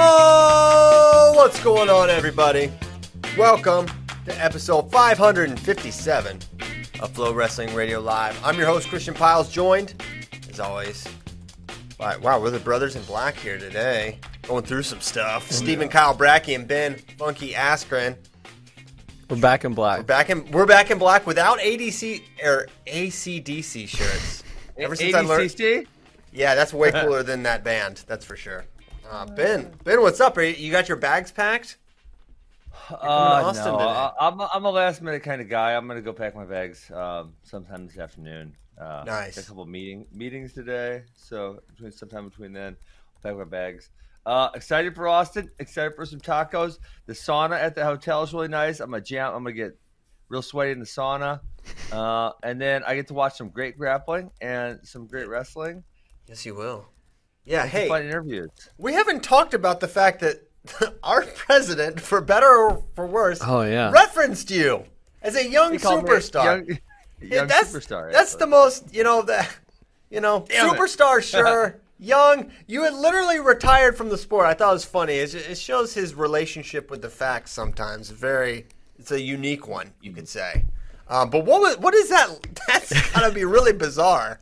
Oh, what's going on, everybody? Welcome to episode 557 of FloWrestling Radio Live. I'm your host, Christian Pyles, joined, as always, by, wow, we're the brothers in black here today, going through some stuff. Stephen uh, Kyle Brackey and Ben Funky Askren. We're back in black. We're back in, we're back in black without ADC or ACDC shirts. Ever since I learned, yeah, that's way cooler than that band. That's for sure. Uh, ben, Ben, what's up? Are you, you got your bags packed? Uh, no. I- I'm a, I'm a last minute kind of guy. I'm gonna go pack my bags um, sometime this afternoon. Uh, Nice. got a couple meeting meetings today, so between sometime between then, I'll pack my bags. Uh, excited for Austin. Excited for some tacos. The sauna at the hotel is really nice. I'm gonna jam. I'm gonna get real sweaty in the sauna, uh, and then I get to watch some great grappling and some great wrestling. Yes, you will. Yeah, hey, fun interviews. we haven't talked about the fact that our president, for better or for worse, Oh yeah. referenced you as a young He called me superstar. young, young that's, superstar. That's the most, you know, the, you know, Damn superstar, sure. young. You had literally retired from the sport. I thought it was funny. It, it shows his relationship with the facts sometimes. Very, it's a unique one, you could say. Um, but what was, what is that? That's gotta be really bizarre.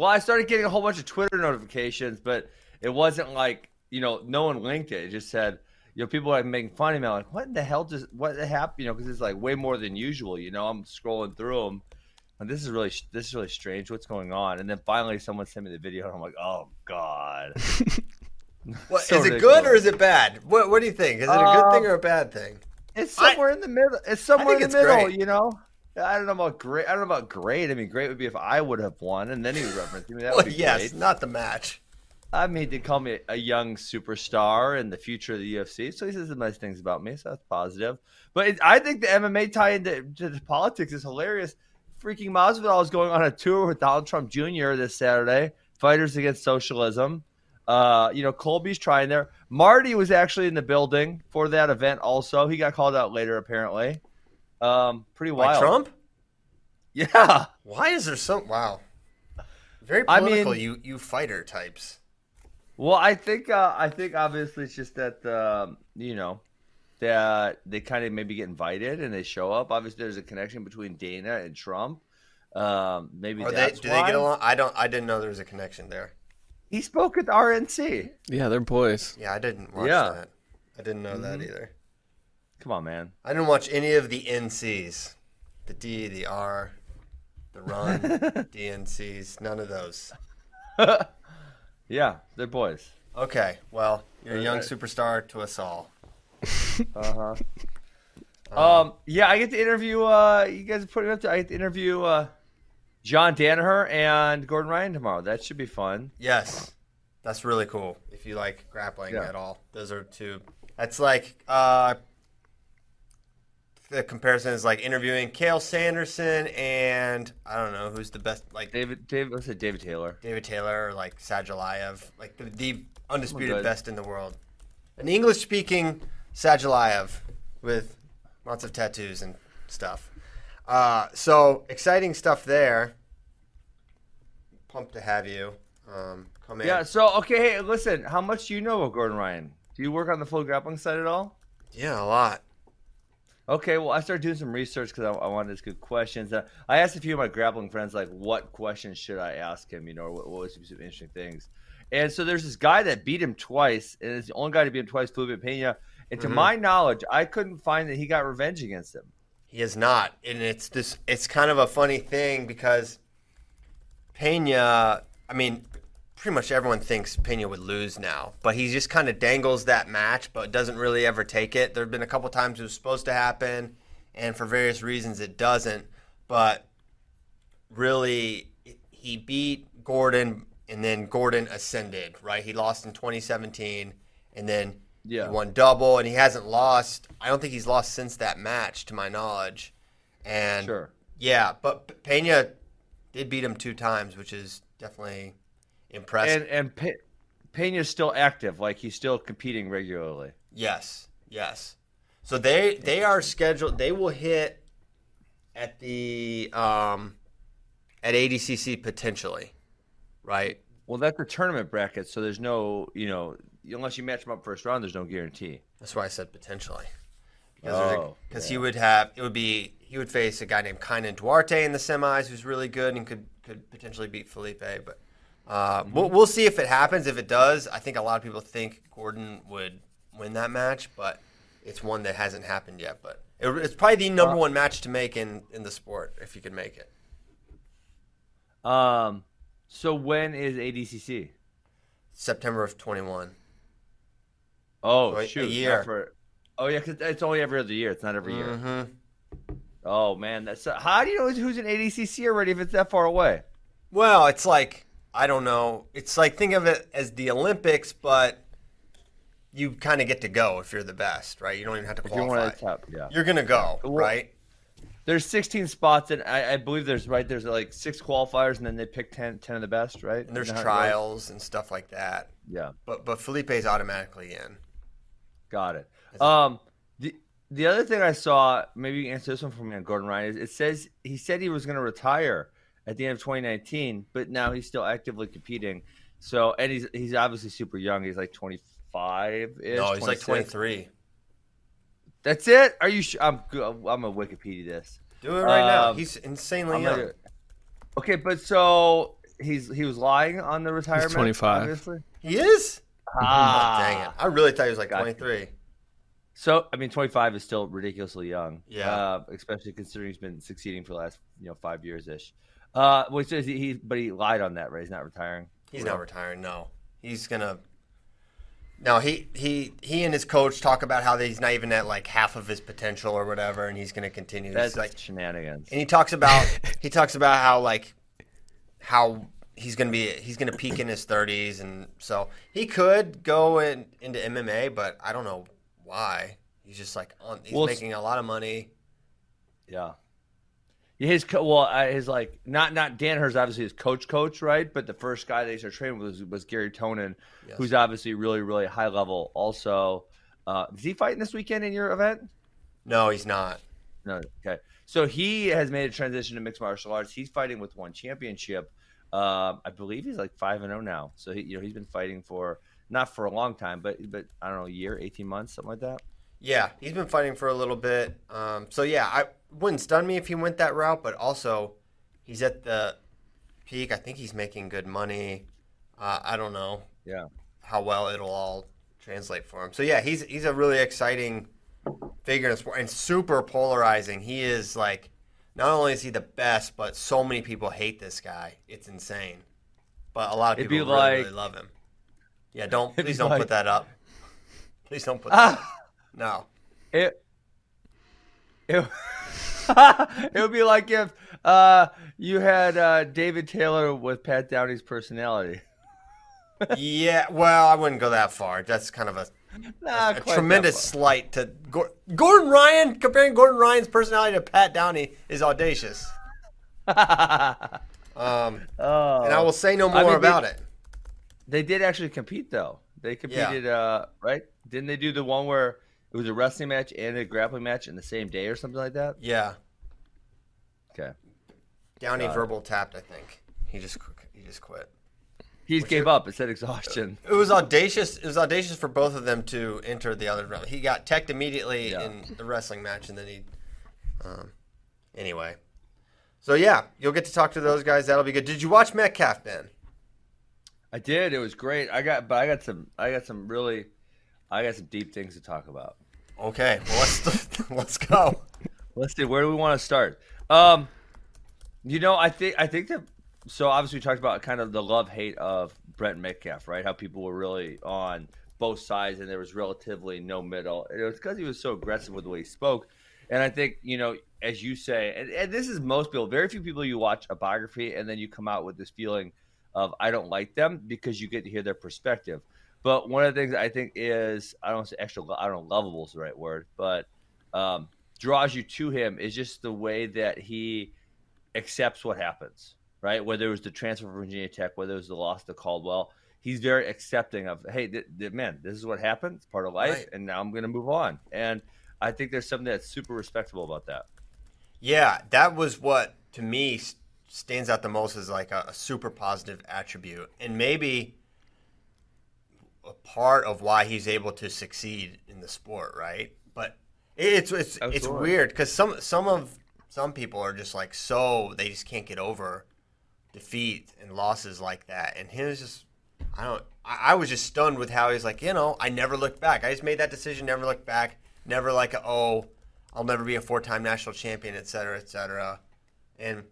Well, I started getting a whole bunch of Twitter notifications, but it wasn't like you know, no one linked it. It just said, you know, people are making fun of me. I'm like, what in the hell just what happened? You know, because it's like way more than usual. You know, I'm scrolling through them, and this is really this is really strange. What's going on? And then finally, someone sent me the video, and I'm like, oh god. What, So is it good or is it bad? What, what do you think? Is it a good Uh, thing or a bad thing? It's I- somewhere in the middle. It's somewhere in the middle. great. You know. I don't know about great. I don't know about great. I mean, great would be if I would have won, and then he would reference me. That Well, would be yes, great. not the match. I mean, they call me a young superstar in the future of the UFC, so he says some nice things about me, so that's positive. But it, I think the MMA tie into to the politics is hilarious. Freaking Masvidal is going on a tour with Donald Trump Jr. this Saturday. Fighters Against Socialism. Uh, you know, Colby's trying there. Marty was actually in the building for that event. Also, he got called out later, apparently. Um, pretty By wild. Trump? Yeah. Why is there some? Wow. Very I political, mean- you you fighter types. Well, I think uh, I think obviously it's just that um, you know that they kind of maybe get invited and they show up. Obviously, there's a connection between Dana and Trump. Um, maybe Are they? Do why. they get along? I don't. I didn't know there was a connection there. He spoke at the RNC. Yeah, they're boys. Yeah, I didn't watch Yeah. that. I didn't know that either. Come on, man. I didn't watch any of the NCs, the D, the R, the Run, DNCs. None of those. Yeah, they're boys. Okay, well, you're a young superstar to us all. Uh huh. Um, yeah, I get to interview. Uh, you guys are putting up to. I get to interview uh, John Danaher and Gordon Ryan tomorrow. That should be fun. Yes, that's really cool. If you like grappling Yeah. at all, those are two. That's like uh, the comparison is like interviewing Cael Sanderson and I don't know who's the best, like David, David, let's say David Taylor. David Taylor or like Sadulaev, like the, the undisputed good. best in the world. An English speaking Sadulaev with lots of tattoos and stuff. Uh, so exciting stuff there. Pumped to have you um, come in. Yeah. So okay, hey, listen. How much do you know about Gordon Ryan? Do you work on the full grappling side at all? Yeah, a lot. Okay, well, I started doing some research because I, I wanted to ask good questions. Uh, I asked a few of my grappling friends, like, what questions should I ask him? You know, or what, what be some interesting things? And so there's this guy that beat him twice, and it's the only guy to beat him twice, Felipe Pena. And to Mhm. my knowledge, I couldn't find that he got revenge against him. He is not, and it's this. It's kind of a funny thing because Pena. I mean, pretty much everyone thinks Pena would lose now, but he just kind of dangles that match, but doesn't really ever take it. There have been a couple times it was supposed to happen, and for various reasons it doesn't. But really, he beat Gordon, and then Gordon ascended. Right, he lost in 2017, and then Yeah. he won double, and he hasn't lost. I don't think he's lost since that match, to my knowledge. And Sure. yeah, but Pena did beat him two times, which is definitely impressive. And and Pe- Pena's still active, like he's still competing regularly. Yes, yes. So they they are scheduled. They will hit at the um at ADCC potentially, right? Well, that's a tournament bracket, so there's no, you know, unless you match them up first round, there's no guarantee. That's why I said potentially. Oh, Because he would have it would be he would face a guy named Kaynan Duarte in the semis who's really good and could could potentially beat Felipe. But uh, we'll we'll see if it happens. If it does, I think a lot of people think Gordon would win that match, but it's one that hasn't happened yet. But it, it's probably the number one match to make in in the sport if you could make it. Um, so when is ADCC? September of twenty one. Oh So a- a year. for- oh yeah, because it's only every other year. It's not every year. Mm-hmm. Oh man, that's how do you know who's in ADCC already if it's that far away? Well, it's like I don't know. It's like think of it as the Olympics, but you kind of get to go if you're the best, right? You don't even have to If qualify. of the top, yeah. You're gonna go, Well, right? There's 16 spots, and I, I believe there's right. There's like six qualifiers, and then they pick 10, 10 of the best, right? And there's Isn't that how it trials and stuff like that. Yeah. But but Felipe's automatically in. Got it. Um, the the other thing I saw, maybe you can answer this one for me on Gordon Ryan, is it says he said he was going to retire at the end of 2019, but now he's still actively competing. So, and he's he's obviously super young. He's like 25. No, he's like 23. That's it. Are you? Sh- I'm go- I'm a Wikipedia this. Do it right now. Um, He's insanely I'm young. gonna- okay, but so he's he was lying on the retirement. 25. Obviously. He is? Ah, Oh, dang it. I really thought he was like Gotcha. 23. So I mean, 25 is still ridiculously young. Yeah. uh, especially considering he's been succeeding for the last you know five years ish. Uh, which is he, he? But he lied on that, right? He's not retiring. He's not retiring. No, he's gonna. No, he he he and his coach talk about how he's not even at like half of his potential or whatever, and he's gonna continue. That's like, shenanigans. and he talks about he talks about how like how he's gonna be he's gonna peak in his thirties, and so he could go in, into MMA, but I don't know why. He's just like on, he's Well, making a lot of money. Yeah. His co- well, uh, his like not not Danaher obviously his coach coach right, but the first guy that he started training with was, was Garry Tonon, Yes. who's obviously really really high level. Also, uh, is he fighting this weekend in your event? No, he's not. No. Okay. So he has made a transition to mixed martial arts. He's fighting with one championship. Um, I believe he's like five and zero now. So he, you know, he's been fighting for not for a long time, but but I don't know, a year, eighteen months, something like that. Yeah, he's been fighting for a little bit. Um, so yeah, I wouldn't stun me if he went that route, but also he's at the peak. I think he's making good money. Uh, I don't know Yeah. how well it'll all translate for him. So yeah, he's he's a really exciting figure in sport and super polarizing. He is like not only is he the best, but so many people hate this guy. It's insane. But a lot of people really, like- really love him. Yeah, don't please don't like- put that up. Please don't put that. No. it. It, it would be like if uh, you had uh, David Taylor with Pat Downey's personality. yeah, well, I wouldn't go that far. That's kind of a, a quite tremendous slight to Gor- Gordon Ryan. Comparing Gordon Ryan's personality to Pat Downey is audacious. Um, oh. and I will say no more I mean, they- about it. They did actually compete though. They competed, uh, right? Didn't they do the one where it was a wrestling match and a grappling match in the same day or something like that? Yeah, Okay. Downey it. verbal tapped. I think he just he just quit. He just gave up. It said exhaustion. It was audacious. It was audacious for both of them to enter the other round. He got teched immediately Yeah. in the wrestling match, and then he. Um, anyway, so yeah, you'll get to talk to those guys. That'll be good. Did you watch Metcalf, Ben? I did. It was great. I got, but I got some. I got some really. I got some deep things to talk about. Okay, well let's let's go. Let's see. Where do we want to start? Um, you know, I think I think that. So obviously, we talked about kind of the love hate of Brent Metcalf, right? How people were really on both sides, and there was relatively no middle. It was because he was so aggressive with the way he spoke. And I think you know, as you say, and, and this is most people. Very few people you watch a biography and then you come out with this feeling of I don't like them because you get to hear their perspective. But one of the things I think is I don't say extra. I don't know, lovable is the right word, but um, draws you to him is just the way that he accepts what happens. Right, whether it was the transfer from Virginia Tech, whether it was the loss to Caldwell, he's very accepting of, hey, th- th- man, this is what happened. It's part of life, Right. and now I'm going to move on. And I think there's something that's super respectable about that. Yeah, that was what to me stands out the most as like a, a super positive attribute, and maybe part of why he's able to succeed in the sport, right? But it's it's it's weird because some some of some people are just like so they just can't get over defeat and losses like that, and his just I don't I, I was just stunned with how he's like you know I never looked back. I just made that decision, never looked back, never like oh I'll never be a four time national champion, et cetera, et cetera, and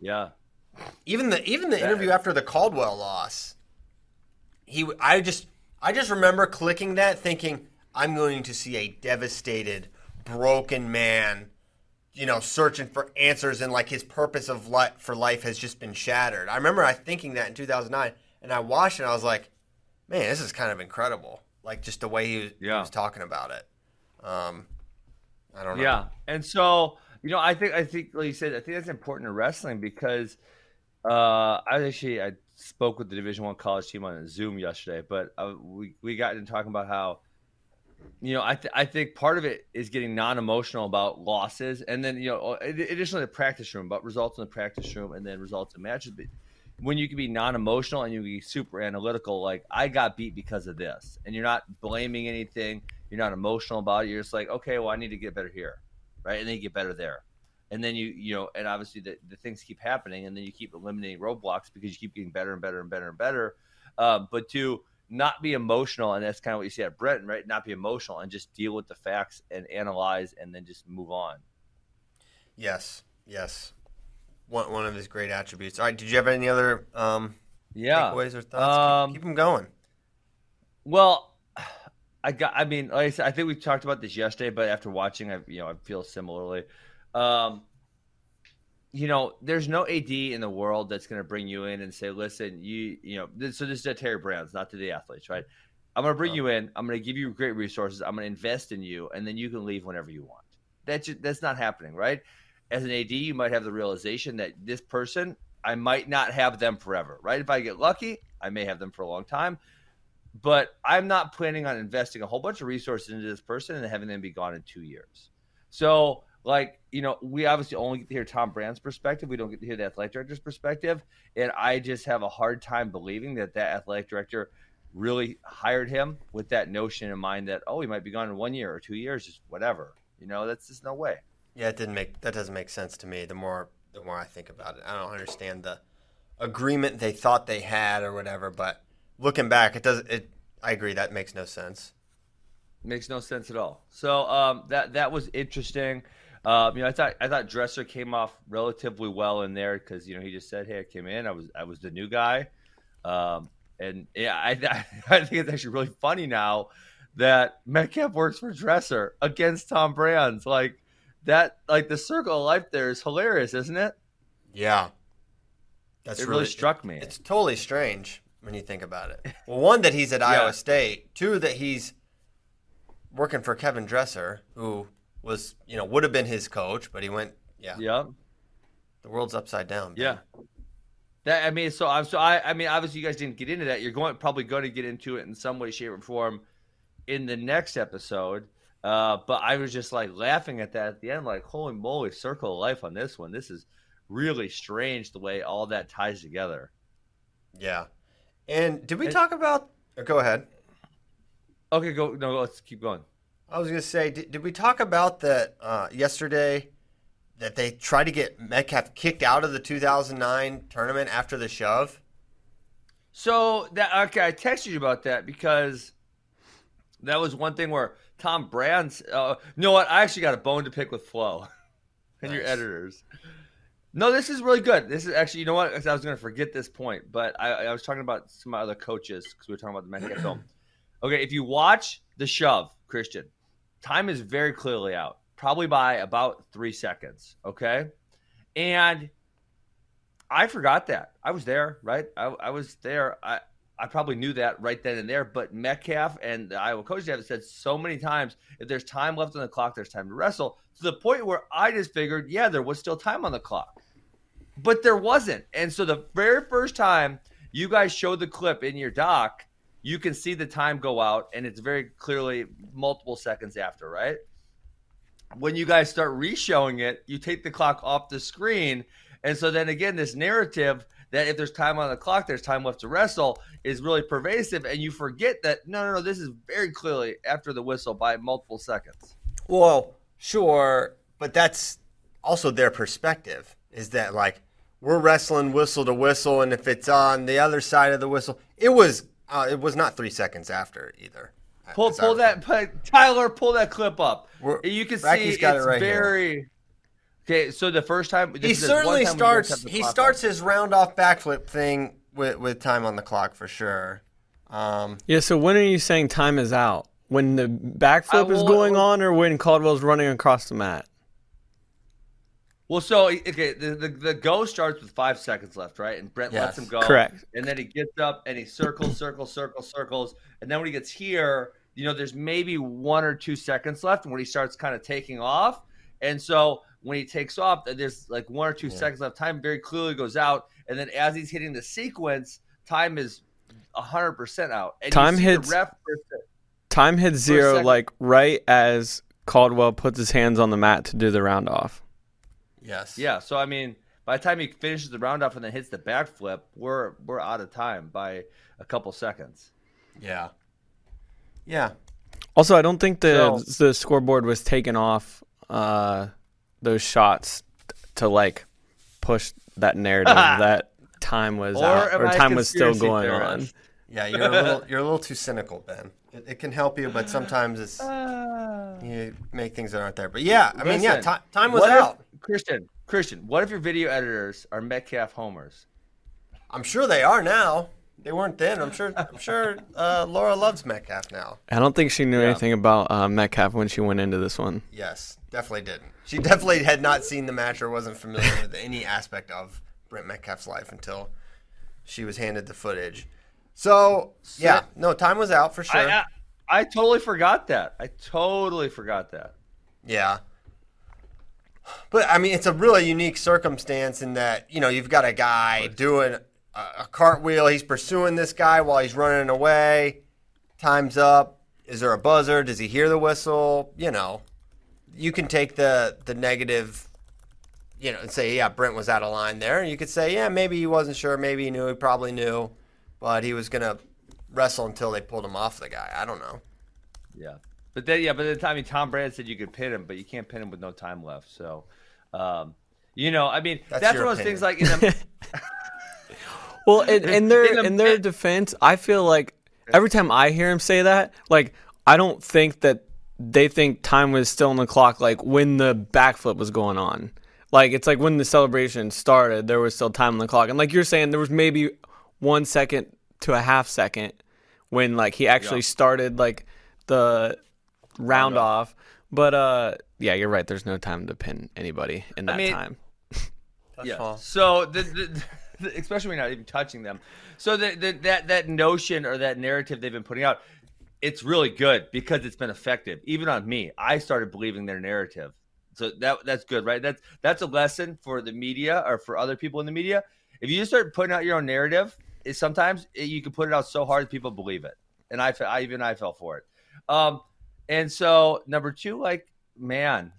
Yeah. even the even the interview after the Caldwell loss, he I just I just remember clicking that thinking I'm going to see a devastated, broken man, you know, searching for answers and like his purpose of life for life has just been shattered. I remember I thinking that in 2009 and I watched it and I was like, man, this is kind of incredible. Like just the way he was, he was talking about it. Um, I don't know. Yeah, and so you know, I think I think like you said, I think that's important in wrestling because uh, I actually I spoke with the Division One college team on Zoom yesterday, but uh, we we got into talking about how you know I th- I think part of it is getting non emotional about losses, and then you know additionally the practice room, but results in the practice room, and then results in matches. But when you can be non emotional and you be super analytical, like I got beat because of this, and you're not blaming anything, you're not emotional about it. You're just like, okay, well I need to get better here, right, and then you get better there. And then you, you know, and obviously the, the things keep happening, and then you keep eliminating roadblocks because you keep getting better and better and better and better. Um, but to not be emotional, and that's kind of what you see at Brenton, right? Not be emotional and just deal with the facts and analyze, and then just move on. Yes. Yes. One one of his great attributes. All right. Did you have any other um, Yeah. takeaways or thoughts? Um, keep, keep them going. Well, I got. I mean, like I said, I think we talked about this yesterday, but after watching, I you know I feel similarly. Um, you know, there's no AD in the world that's going to bring you in and say, "Listen, you you know." This, so this is at Terry Brands, not to the athletes, right? I'm going to bring you in. I'm going to give you great resources. I'm going to invest in you, and then you can leave whenever you want. That's just, that's not happening, right? As an AD, you might have the realization that this person, I might not have them forever, right? If I get lucky, I may have them for a long time but I'm not planning on investing a whole bunch of resources into this person and having them be gone in two years. So, like, you know, we obviously only get to hear Tom Brand's perspective. We don't get to hear the athletic director's perspective. And I just have a hard time believing that that athletic director really hired him with that notion in mind that, oh, he might be gone in one year or two years, just whatever. You know, that's just no way. Yeah, it didn't make that doesn't make sense to me. The more the more I think about it, I don't understand the agreement they thought they had or whatever. But looking back, it does. It I agree that makes no sense. Makes no sense at all. So um, that that was interesting. Um, you know, I thought I thought Dresser came off relatively well in there because you know he just said, "Hey, I came in. I was I was the new guy," um, and yeah, I I think it's actually really funny now that Metcalf works for Dresser against Tom Brands. Like that, like the circle of life there is hilarious, isn't it? Yeah, that's it really, struck me. It's totally strange when you think about it. Well, one that he's at Iowa State. Two that he's working for Kevin Dresser, who was you know would have been his coach, but he went. Yeah, yeah. the world's upside down. man. Yeah. That I mean, so I'm so I I mean, obviously you guys didn't get into that. You're going probably going to get into it in some way, shape, or form in the next episode. Uh, but I was just like laughing at that at the end, like, holy moly, circle of life on this one. This is really strange the way all that ties together. yeah. And did we And- talk about? oh, go ahead. Okay, go no, let's keep going. I was going to say, did, did we talk about that uh, yesterday? That they tried to get Metcalf kicked out of the 2009 tournament after the shove. So that okay, I texted you about that because that was one thing where Tom Brands. Uh, you know what? I actually got a bone to pick with Flo and your editors. No, this is really good. This is actually, you know what? I was going to forget this point, but I, I was talking about some other coaches because we were talking about the Metcalf film. Okay, if you watch the shove, Christian, time is very clearly out. probably by about three seconds. Okay. And I forgot that. I was there, right? I, I was there. I, I probably knew that right then and there. But Metcalf and the Iowa coach have said so many times if there's time left on the clock, there's time to wrestle. To the point where I just figured, yeah, there was still time on the clock. But there wasn't. And so the very first time you guys showed the clip in your doc, you can see the time go out, and it's very clearly multiple seconds after, right? When you guys start re-showing it, you take the clock off the screen, and so then again, this narrative that if there's time on the clock, there's time left to wrestle is really pervasive, and you forget that no, no, no, this is very clearly after the whistle by multiple seconds. Well, sure, but that's also their perspective. Is that like we're wrestling whistle to whistle, and if it's on the other side of the whistle, it was uh, it was not three seconds after either. Pull pull that recall. Tyler, pull that clip up. We're- You can see Racky's got it it's right here. very. Okay, so the first time He this one certainly time starts. He starts on. his round off backflip thing with with time on the clock for sure. Um, Yeah, so when are you saying time is out? When the backflip I is going on or when Caldwell's running across the mat? Well, so okay, the, the the go starts with five seconds left, right? And Brent lets him go. Correct. And then he gets up and he circles, circles, circles, circles. And then when he gets here, you know, there's maybe one or two seconds left and when he starts kind of taking off. And so when he takes off, there's like one or two seconds left. Time very clearly goes out. And then as he's hitting the sequence, time is hundred percent out. And Time see the hits- ref for Time hit zero second. like right as Caldwell puts his hands on the mat to do the round off. Yes. Yeah, so I mean, by the time he finishes the round off and then hits the backflip, we're we're out of time by a couple seconds. Yeah. Yeah. Also, I don't think the So- the scoreboard was taken off uh, those shots to like push that narrative that time was Or out or I time was still going theorist? on. Yeah. You're a little. You're a little too cynical, Ben. It, it can help you, but sometimes it's Uh, you make things that aren't there. But yeah, I mean, yeah, Listen, ti- time was what if- out. Christian, Christian, what if your video editors are Metcalf homers? I'm sure they are now. They weren't then. I'm sure. I'm sure uh, Laura loves Metcalf now. I don't think she knew Yeah. anything about uh, Metcalf when she went into this one. Yes, definitely didn't. She definitely had not seen the match or wasn't familiar with any aspect of Brent Metcalf's life until she was handed the footage. So yeah, no, time was out for sure. I, I I totally forgot that. I totally forgot that. Yeah. But I mean, it's a really unique circumstance in that you know you've got a guy doing a, a cartwheel. He's pursuing this guy while he's running away. Time's up. Is there a buzzer? Does he hear the whistle? You know, you can take the the negative, you know, and say, yeah, Brent was out of line there. And you could say, yeah, maybe he wasn't sure. Maybe he knew. He probably knew, but he was gonna wrestle until they pulled him off the guy. I don't know. Yeah. But then, yeah, but the time, I mean, Tom Brand said you could pin him, but you can't pin him with no time left. So, um, you know, I mean, That's that's, one of those things like in the, Well, in, in their In a in their defense, I feel like every time I hear him say that, like I don't think that they think time was still on the clock, like when the backflip was going on. Like it's like when the celebration started, there was still time on the clock, and like you're saying, there was maybe one second to a half second when like he actually Yeah. started like the round off. But uh, yeah, you're right. There's no time to pin anybody in that mean, time. yeah. fall. So the, the, the especially when you're not even touching them. So the, the that that notion or that narrative they've been putting out, it's really good because it's been effective. Even on me, I started believing their narrative. So that that's good, right? That's that's a lesson for the media or for other people in the media. If you just start putting out your own narrative, sometimes it, you can put it out so hard people believe it, and I, I even I fell for it. Um, and so number two, like man,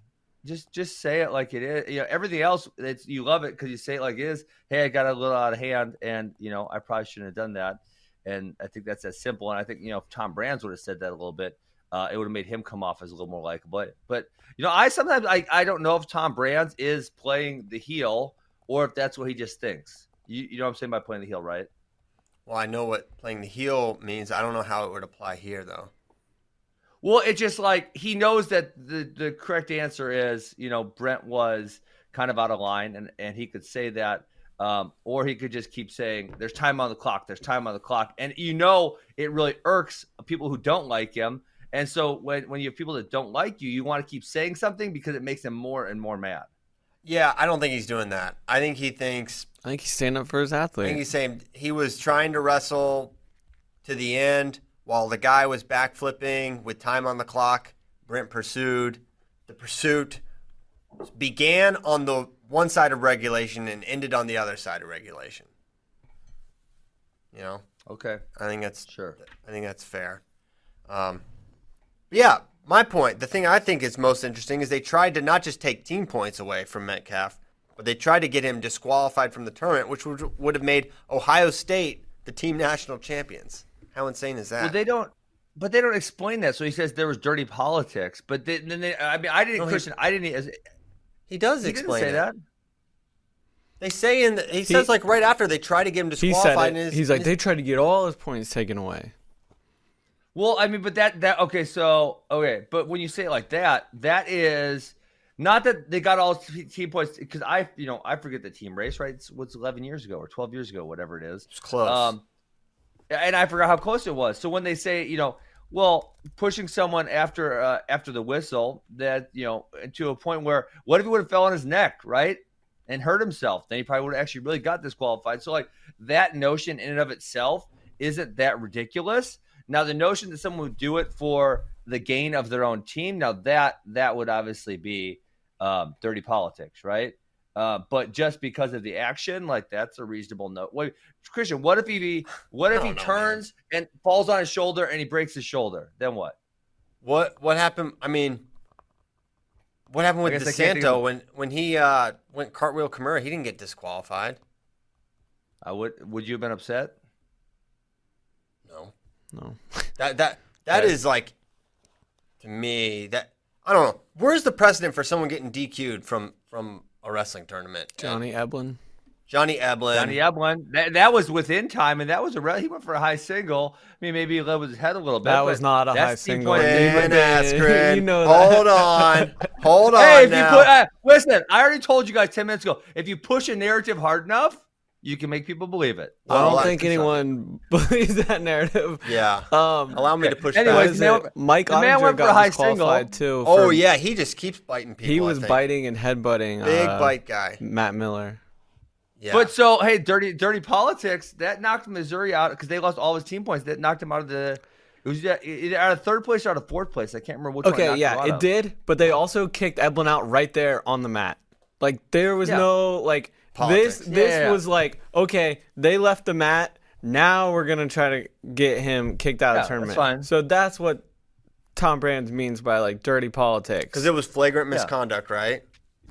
just just say it like it is. You know, everything else, it's you love it because you say it like it is. Hey, I got a little out of hand, and you know, I probably shouldn't have done that. And I think that's as simple. And I think you know, if Tom Brands would have said that a little bit, uh, it would have made him come off as a little more likable. But you know, I sometimes I, I don't know if Tom Brands is playing the heel or if that's what he just thinks. You, you know what I'm saying by playing the heel, right? Well, I know what playing the heel means. I don't know how it would apply here though. Well, it's just like he knows that the, the correct answer is, you know, Brent was kind of out of line and, and he could say that. Um, or he could just keep saying, There's time on the clock, there's time on the clock. And you know it really irks people who don't like him. And so when when you have people that don't like you, you want to keep saying something because it makes them more and more mad. Yeah, I don't think he's doing that. I think he thinks I think he's standing up for his athlete. I think he's saying he was trying to wrestle to the end while the guy was backflipping with time on the clock. Brent pursued. The pursuit began on the one side of regulation and ended on the other side of regulation. You know, Okay, I think that's sure. I think that's fair. Um, yeah, my point, the thing I think is most interesting is they tried to not just take team points away from Metcalf, but they tried to get him disqualified from the tournament, which would, would have made Ohio State the team national champions. How insane is that? Well, they don't, but they don't explain that. So he says there was dirty politics, but they, then they, I mean, I didn't, No, he- I didn't. As, he does he didn't say it. that. They say in the, he, says like right after they try to get him disqualified. he disqualified. said in it. his, He's in like his- they tried to get all his points taken away. Well, I mean, but that that okay, so okay, but when you say it like that, that is not that they got all team points because I, you know, I forget the team race, right? It's, what's eleven years ago or twelve years ago, whatever it is. It's close. Um, and I forgot how close it was. So when they say, you know, well, pushing someone after uh, after the whistle, that you know, to a point where what if he would have fell on his neck, right, and hurt himself? Then he probably would have actually really got disqualified. So like that notion in and of itself isn't that ridiculous. Now the notion that someone would do it for the gain of their own team, now that that would obviously be um, dirty politics, right? Uh, but just because of the action, like that's a reasonable note. Wait, Christian, what if he what if he know, turns and falls on his shoulder and he breaks his shoulder? Then what? What what happened? I mean, what happened with I guess I can't think DeSanto when when he uh, went cartwheel Kimura? He didn't get disqualified. I would would you have been upset? No, No. that that that is like to me that I don't know. Where's the precedent for someone getting DQ'd from from a wrestling tournament? Johnny Eblen. Johnny Eblen. Johnny Eblen, that, that was within time, and that was a re- he went for a high single. I mean, maybe he led his head a little bit. That was not a high that's the single. point. Ben You know that. Hold on, hold on. Hey, if now. you put, uh, listen, I already told you guys ten minutes ago. If you push a narrative hard enough, you can make people believe it. I don't think anyone believes that narrative. yeah, Um, allow me to push Anyways, what back. is the man- it? Mike the man Ottinger went for a high disqualified too. Oh for- yeah, he just keeps biting people. he was biting and headbutting. Big uh, bite guy. Matt Miller. Yeah, But so, hey, dirty, dirty politics that knocked Missouri out because they lost all his team points. That knocked him out of the. It was either out of third place or out of fourth place. I can't remember which one. Okay, knocked yeah, it of. did, but they also kicked Eblen out right there on the mat. Like there was Yeah. no like Politics. this. This Yeah, yeah. was like okay, they left the mat. Now we're gonna try to get him kicked out Yeah, of the tournament. fine. So that's what Tom Brands means by like dirty politics. because it was flagrant misconduct, right?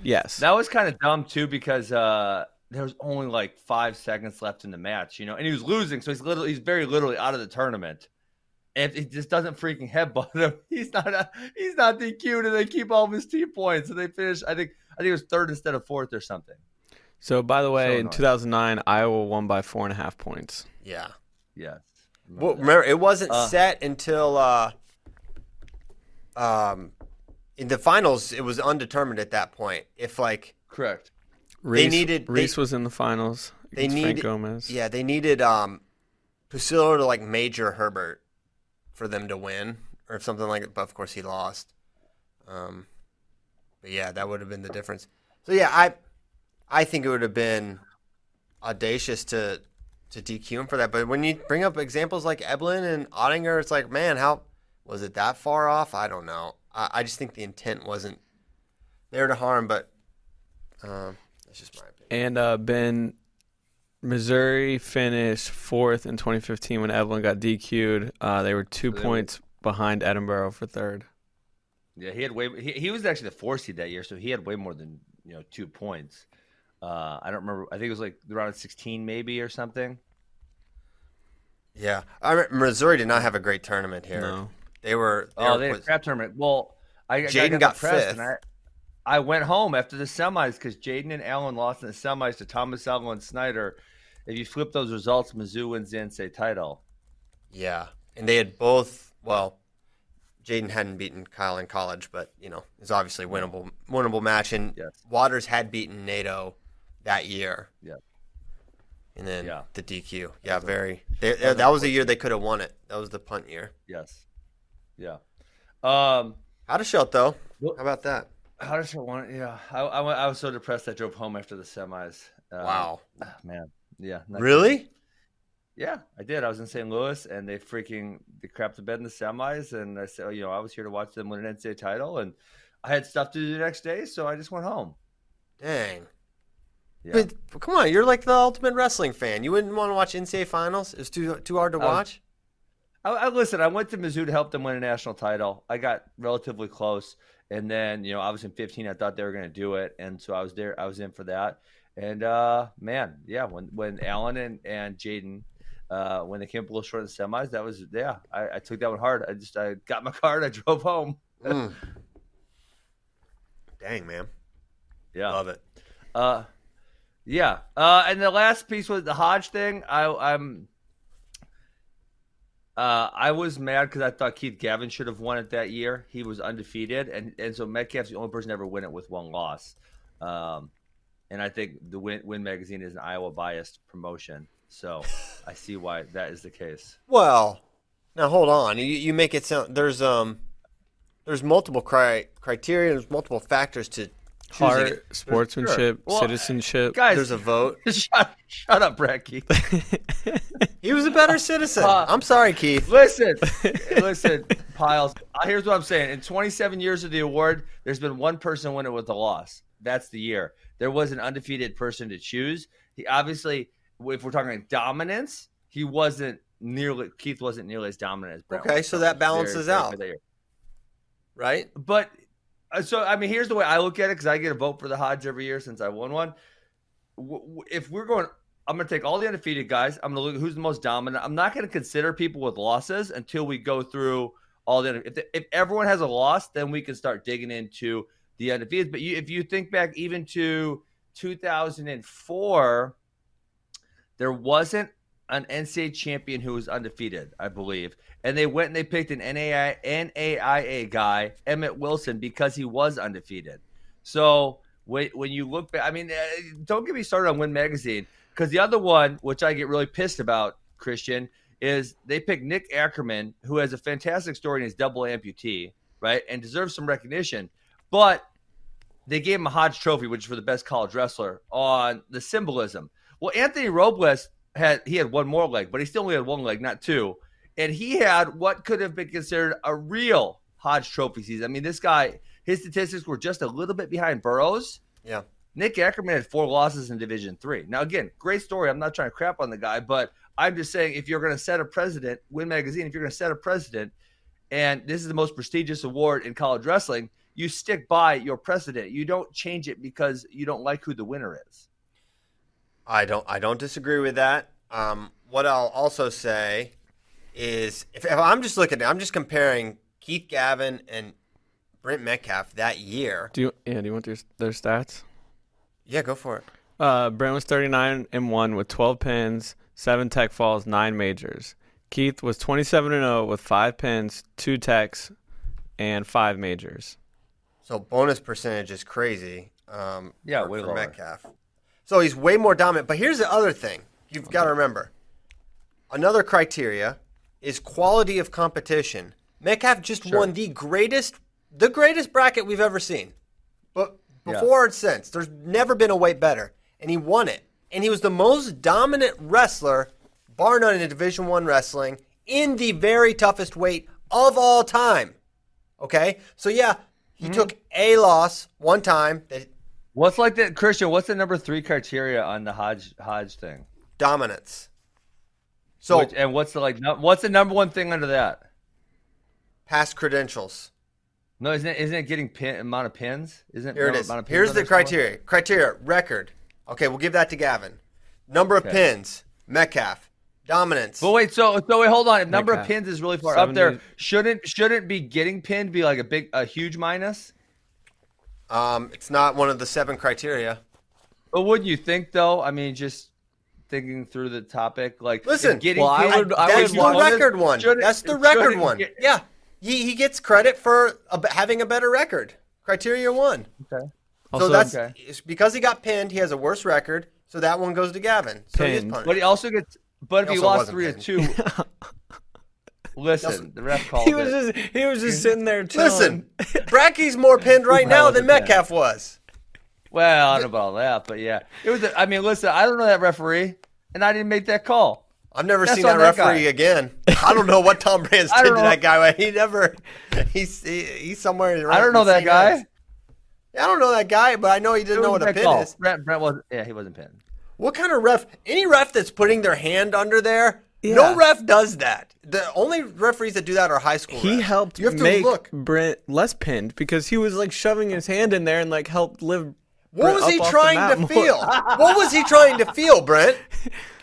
yes, That was kind of dumb too because uh, there was only like five seconds left in the match, you know, and he was losing, so he's literally he's very literally out of the tournament. And if he just doesn't freaking headbutt him, he's not a, he's not DQ'd, and they keep all of his team points, and they finish. I think I think it was third instead of fourth or something. So by the way, So in 2009, Iowa won by four and a half points. Yeah. Yes. Well, remember, it wasn't Uh. set until uh, um, in the finals. It was undetermined at that point. If like Correct. Reese, needed- they- Reese was in the finals. they needed Frank Gomez. yeah, they needed um, Pucillo to like major Herbert for them to win or something like that. But of course, he lost. Um, but yeah, that would have been the difference. So yeah, I I think it would have been audacious to to DQ him for that. But when you bring up examples like Eblen and Ottinger, it's like, man, how was it that far off? I don't know. I, I just think the intent wasn't there to harm, but um, that's just my opinion. And uh, Ben, Missouri finished fourth in 2015 when Eblen got DQ'd. Uh, they were two So they were- points behind Edinboro for third. Yeah, he had way. He, he was actually the four seed that year, so he had way more than you know two points. Uh, I don't remember. I think it was like around sixteen, maybe or something. Yeah, I re- Missouri did not have a great tournament here. No. They were. Oh, were- they had a crap tournament. Well, I, I J'den got, got fifth. and I, I went home after the semis because J'den and Allen lost in the semis to Tomasello and Snyder. If you flip those results, Mizzou wins the NCAA title. Yeah, and they had both. Well, J'den hadn't beaten Kyle in college, but you know it's obviously winnable, winnable match. And Yes. Waters had beaten NATO that year. Yeah. And then Yeah. the DQ. Yeah, very. They, that was the year they could have won it. That was the punt year. Yes. Yeah. Um, How to shut though? How about that? how does I want? Yeah, I, I, went- I was so depressed. I drove home after the semis. Uh, Wow. ah, man. Yeah. not good. Really? Yeah, I did. I was in St. Louis, and they freaking they crapped the bed in the semis, and I said, you know, I was here to watch them win an NCAA title, and I had stuff to do the next day, so I just went home. Dang. Yeah. But, but come on, you're like the ultimate wrestling fan. You wouldn't want to watch NCAA finals? It's too too hard to was- watch. I, I listen. I went to Mizzou to help them win a national title. I got relatively close, and then you know I was in 15. I thought they were going to do it, and so I was there. I was in for that. And uh, man, yeah, when when Allen and and J'den. Uh, when they came up a little short in the semis, that was yeah. I, I took that one hard. I just I got my card. I drove home. Mm. Dang, man. Yeah, Love it. Uh, yeah. Uh, and the last piece was the Hodge thing. I, I'm. Uh, I was mad because I thought Keith Gavin should have won it that year. He was undefeated, and and so Metcalf's the only person to ever win it with one loss. Um, and I think the Win, Win magazine is an Iowa biased promotion, so I see why that is the case. Well, now hold on. You, you make it sound there's um there's multiple cri- criteria. There's multiple factors to choosing Heart, it. sportsmanship, Well, citizenship. Guys, There's a vote. shut, shut up, Brad Keith. He was a better citizen. Uh, I'm sorry, Keith. Listen, listen, Pyles. uh, Here's what I'm saying. In 27 years of the award, there's been one person win it with a loss. That's the year. There was an undefeated person to choose. He obviously, if we're talking dominance, he wasn't nearly. Keith wasn't nearly as dominant as Brent. Okay, so that balances Very, very out. good that year. Right? But Uh, so I mean, here's the way I look at it because I get a vote for the Hodge every year since I won one. If we're going, I'm going to take all the undefeated guys. I'm going to look who's the most dominant. I'm not going to consider people with losses until we go through all the. If, the, if everyone has a loss, then we can start digging into the undefeated. But you, if you think back even to 2004, there wasn't an NCAA champion who was undefeated, I believe. And they went and they picked an NAI, NAIA guy, Emmett Willson, because he was undefeated. So when, when you look back, I mean, uh, don't get me started on Win Magazine, because the other one, which I get really pissed about, Christian, is they picked Nick Ackerman, who has a fantastic story and he's double amputee, right? And deserves some recognition. But they gave him a Hodge Trophy, which is for the best college wrestler, on the symbolism. Well, Anthony Robles had he had one more leg, but he still only had one leg, not two. And he had what could have been considered a real Hodge Trophy season. I mean, this guy, his statistics were just a little bit behind Burroughs. Yeah. Nick Ackerman had four losses in Division Three. Now, again, great story. I'm not trying to crap on the guy, but I'm just saying if you're going to set a president, Win Magazine, if you're going to set a president, and this is the most prestigious award in college wrestling, you stick by your precedent. You don't change it because you don't like who the winner is. I don't I don't disagree with that. Um, what I'll also say is if, if I'm just looking I'm just comparing Keith Gavin and Brent Metcalf that year. Do you? Yeah. Do you want their their stats? Yeah, go for it. Uh, Brent was 39 and one with 12 pins, seven tech falls, nine majors. Keith was 27 and 0 with five pins, two techs, and five majors. So bonus percentage is crazy. Um, Yeah, for, way for lower. Metcalf. So he's way more dominant. But here's the other thing you've got to remember. Another criteria is quality of competition. Metcalf just Sure. won the greatest, the greatest bracket we've ever seen. But Yeah. before and since, there's never been a weight better, and he won it. And he was the most dominant wrestler, bar none, in Division One wrestling in the very toughest weight of all time. Okay, so yeah, he mm-hmm. took a loss one time. That What's like that, Christian? What's the number three criteria on the Hodge Hodge thing? dominance. So Which, and what's the like? no- What's the number one thing under that? past credentials. No, isn't it? Isn't it getting pin amount of pins? Isn't it Here it amount is. of pins Here's the there somewhere? criteria. Criteria record. Okay, we'll give that to Gavin. Number of pins. Metcalf. Dominance. But wait, so so wait, hold on. If number of pins is really far up there, shouldn't shouldn't be getting pinned be like a big a huge minus? Um, it's not one of the seven criteria. But wouldn't you think though? I mean, just thinking through the topic, like Listen, getting well, I pinned- would- I That's would the want- record one. shouldn't- That's the record one. get- Yeah, he, he gets credit for a, b- having a better record. Criteria one. Okay. Also, so that's okay. because he got pinned. He has a worse record. So that one goes to Gavin. So he is Pinned. punished. But he also gets. But if He he lost wasn't three to two, Listen, the ref called He was it. just he was just sitting there chilling. Listen, Bracky's more pinned right now than. Metcalf was. Well, I don't know about all that, but yeah, it was. A, I mean, listen, I don't know that referee, and I didn't make that call. I've never That's seen that referee guy. again. I don't know what Tom Brands did to know. that guy. He never. He's he, he's somewhere. I don't know that guy. I don't know that guy, but I know he didn't know what a pin call. is. Brent, Brent was. Yeah, he wasn't pinned. What kind of ref? Any ref that's putting their hand under there, Yeah. no ref does that. The only referees that do that are high school. He refs. helped You have to make look. Brent less pinned because he was like shoving his hand in there and like helped live. What Brent was up he off trying to more. feel? what was he trying to feel, Brent?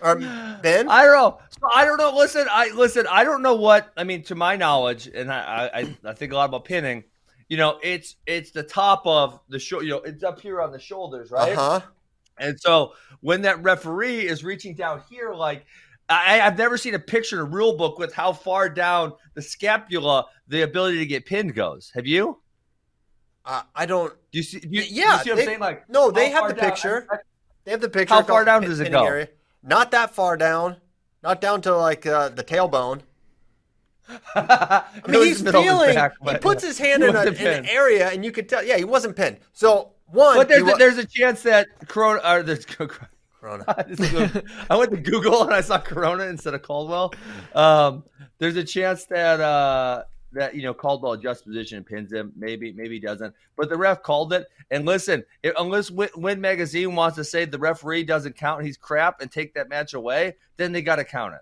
Or Ben? I don't know. So I don't know. Listen, I listen. I don't know what. I mean, to my knowledge, and I, I, I think a lot about pinning. You know, it's it's the top of the show. You know, it's up here on the shoulders, right? Uh huh. And so when that referee is reaching down here, like I, I've never seen a picture in a rule book with how far down the scapula the ability to get pinned goes. Have you? Uh, I don't. Do you see? Do you, Yeah, you see what they- I'm saying? Like, no, they have the down- picture. I- They have the picture. How far down does it go? area. Not that far down. Not down to like uh, the tailbone. I, mean, he's feeling. he puts his hand in, a, in an area, and you could tell. Yeah, he wasn't pinned. So one, But there's he a, there's a chance that Corona. Or there's, Corona. I went to Google and I saw Corona instead of Caldwell. Um, there's a chance that uh, that you know Caldwell adjusts position and pins him. Maybe maybe he doesn't. But the ref called it. And listen, if, unless Win, Win Magazine wants to say the referee doesn't count, he's crap, and take that match away, then they got to count it.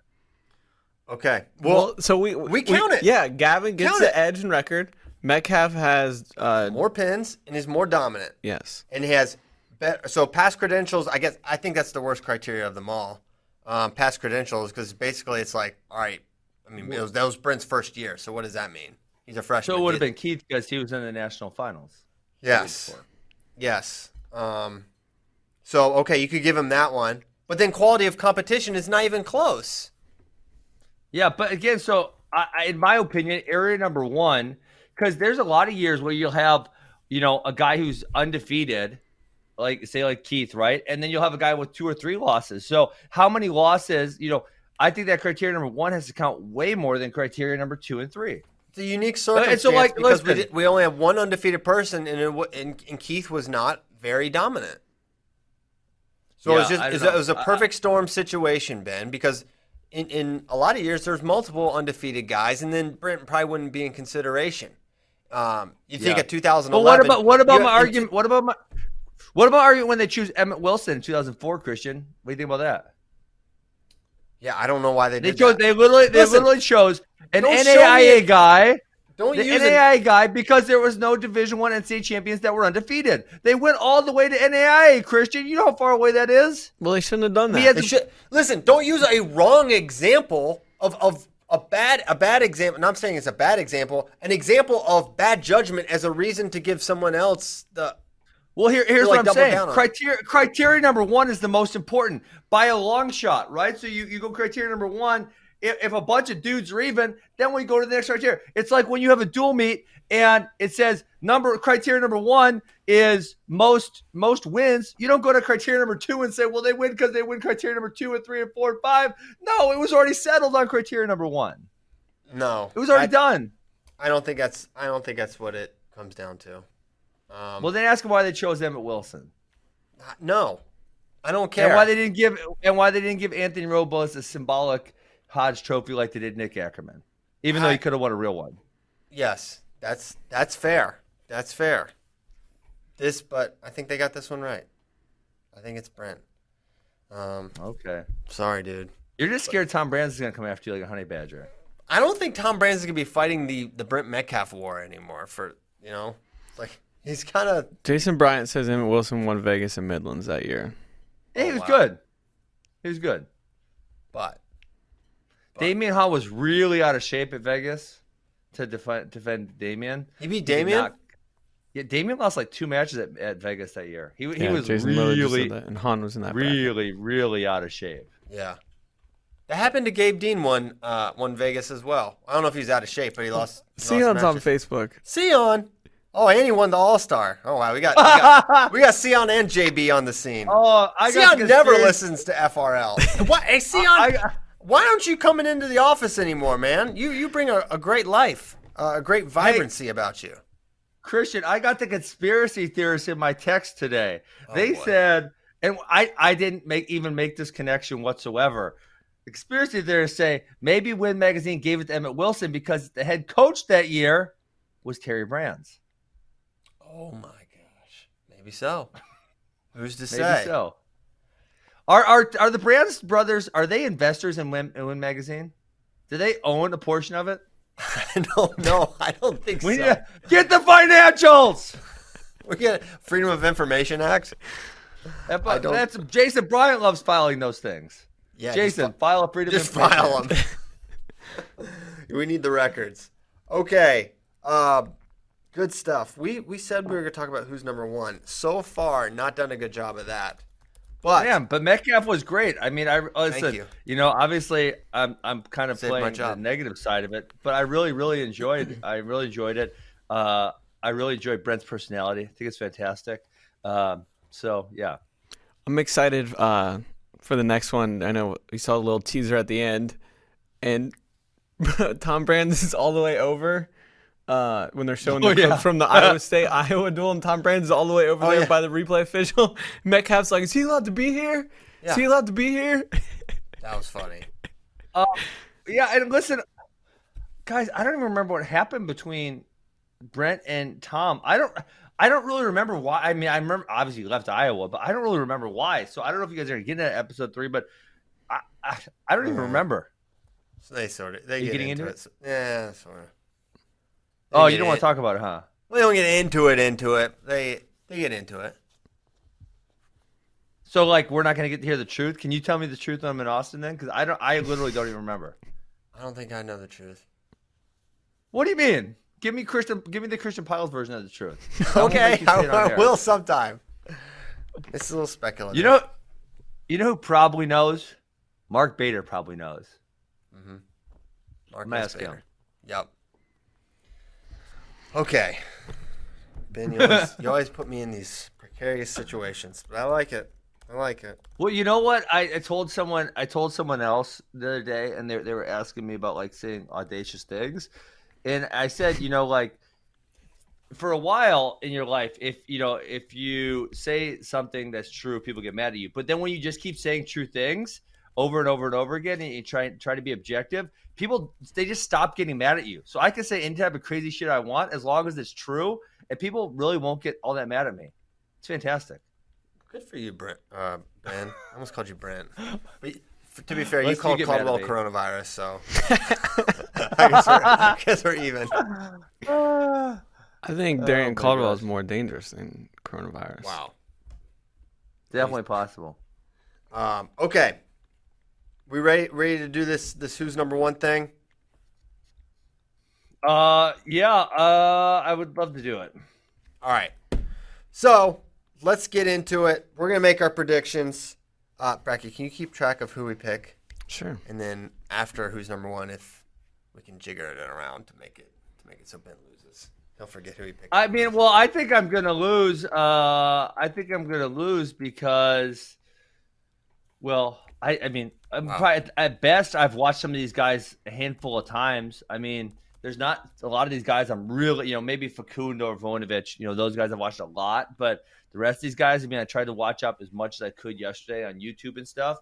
Okay. Well, Well, so we we count it. Yeah, Gavin gets Count the it. edge and record. Metcalf has uh more pins and is more dominant, yes. and he has better. So past credentials. I guess I think that's the worst criteria of them all. Um, past credentials, because basically it's like, all right. I mean, it was, that was Brent's first year. So what does that mean? He's a freshman. So it would have been Keith because he was in the national finals. Yes. Yes. Um, so okay, you could give him that one, but then quality of competition is not even close. Yeah, but again, so I, I, in my opinion, area number one, because there's a lot of years where you'll have, you know, a guy who's undefeated, like say like Keith, right, and then you'll have a guy with two or three losses. So how many losses? You know, I think that criteria number one has to count way more than criteria number two and three. It's a unique and circumstance so, like, because we, did, we only have one undefeated person, and, it, and, and Keith was not very dominant. So it was just it was, a- it was a perfect storm situation, Ben, because in, in a lot of years there's multiple undefeated guys, and then Brent probably wouldn't be in consideration. Um, you think Yeah. of 2011. But what about what about my argument? What about my what about argument when they choose Emmett Willson in 2004? Christian, what do you think about that? Yeah, I don't know why they They did chose. that. They literally they Listen, literally chose an don't NAIA guy. Don't the use it. NAIA guy because there was no Division One NCAA champions that were undefeated. They went all the way to NAIA. Christian, you know how far away that is. Well, they shouldn't have done that. We should, listen, don't use a wrong example of, of a bad a bad example. And I'm saying it's a bad example, an example of bad judgment as a reason to give someone else the. Well, here, here's like what I'm saying. down on it. Criteria, criteria number one is the most important by a long shot, right? So you, you go criteria number one. If, if a bunch of dudes are even, then we go to the next criteria. It's like when you have a dual meet and it says number criteria number one is most most wins. You don't go to criteria number two and say, well, they win because they win criteria number two and three and four and five. No, it was already settled on criteria number one. No, It was already I, done. I don't think that's I don't think that's what it comes down to. Um, Well, then ask them why they chose Emmett Willson. no, I don't care. And why they didn't give and why they didn't give Anthony Robles a symbolic Hodge Trophy like they did Nick Ackerman, even though he could have won a real one. yes, that's that's fair. That's fair. This, but I think they got this one right. I think it's Brent. Um, Okay, sorry, dude. you're just scared Tom Brands is gonna come after you like a honey badger. I don't think Tom Brands is gonna be fighting the the Brent Metcalf war anymore. For you know, like he's kind of Jason Bryant says Emmett Willson won Vegas and Midlands that year. Hey, he Oh, was wow. good. He was good. but Damion Hahn was really out of shape at Vegas to defend defend Damion. he beat He Damion. not- Yeah, Damien lost like two matches at, at Vegas that year. He, he Yeah, was Jason really, and Hahn was in that. bracket. really, really out of shape. Yeah, that happened to Gabe Dean one uh one Vegas as well. I don't know if he's out of shape, but he lost. he lost Sion's on matches. Facebook. Sion. Oh, and he won the All Star. Oh wow, we got we got, we got Sion and JB on the scene. Oh, I got Sion never conspiracy- listens to FRL. what? Hey, Sion. I- why aren't you coming into the office anymore, man? You you bring a, a great life, uh, a great vibrancy about you. Christian, I got the conspiracy theorists in my text today. Oh, they boy. said, and I, I didn't make even make this connection whatsoever. The conspiracy theorists say maybe Win Magazine gave it to Emmett Willson because the head coach that year was Terry Brands. Oh my gosh, maybe so. Who's to say? Maybe so. Are are are the Brands brothers? Are they investors in Win, in Win Magazine? Do they own a portion of it? I don't know. I don't think We so. need to get the financials. We get Freedom of Information Act. That- I don't- That's Jason Bryant loves filing those things. Yeah, Jason, file a freedom. just of information. Just file them. we need the records. Okay. Uh, good stuff. We we said we were going to talk about who's number one. So far, not done a good job of that. But Damn, but Metcalf was great. I mean, I listen. you. you. know, obviously, I'm I'm kind of Saved my playing the negative side of it, but I really, really enjoyed. I really enjoyed it. Uh, I really enjoyed Brent's personality. I think it's fantastic. Um, so yeah, I'm excited uh, for the next one. I know we saw a little teaser at the end, and Tom Brands is all the way over. Uh, when they're showing Oh, the yeah. from the Iowa State Iowa duel, and Tom Brands is all the way over Oh, there yeah. by the replay official. Metcalf's like, "Is he allowed to be here? Yeah. Is he allowed to be here?" that was funny. yeah. And listen, guys, I don't even remember what happened between Brent and Tom. I don't. I don't really remember why. I mean, I remember obviously he left Iowa, but I don't really remember why. So I don't know if you guys are getting into episode three, but I I, I don't even Uh, remember. So they sort of they get getting into, into it. So- yeah, sort of. Oh, you don't want to talk about it, huh? We don't get into it. Into it. They they get into it. So like we're not gonna get to hear the truth. Can you tell me the truth when I'm in Austin then? Because I don't. I literally don't even remember. I don't think I know the truth. What do you mean? Give me Christian. Give me the Christian Pyles version of the truth. Okay, make you say I, I will sometime. It's a little speculative. You know, you know who probably knows? Mark Bader probably knows. Mm-hmm. I'm asking Bader. him. Yep. Okay. Ben, you always, you always put me in these precarious situations, but I like it. I like it. Well, you know what? I, I told someone. I told someone else the other day, and they they were asking me about like saying audacious things, and I said, you know, like for a while in your life, if you know, if you say something that's true, people get mad at you. But then when you just keep saying true things over and over and over again, and you try try to be objective, people they just stop getting mad at you. So I can say any type of crazy shit I want as long as it's true, and people really won't get all that mad at me. It's fantastic. Good for you, Brent. Uh, ben. I almost called you Brent. But f- to be fair, you Unless you called get mad at Caldwell coronavirus, so I guess we're, I guess we're even. I think Oh Darrion my Caldwell is more dangerous than coronavirus. Wow. Definitely possible. Um, okay. We ready ready to do this this who's number one thing? Uh, yeah. Uh, I would love to do it. All right. So let's get into it. We're gonna make our predictions. Uh, Bracky, can you keep track of who we pick, Sure. and then after who's number one, if we can jigger it around to make it to make it so Ben loses, he'll forget who he picked. I mean, well, I think I'm gonna lose. Uh, I think I'm gonna lose because, well, I, I mean, I'm Wow. probably, at best, I've watched some of these guys a handful of times. I mean, there's not a lot of these guys. I'm really, you know, maybe Facundo or Voinovich. You know, those guys I've watched a lot, but the rest of these guys, I mean, I tried to watch up as much as I could yesterday on YouTube and stuff.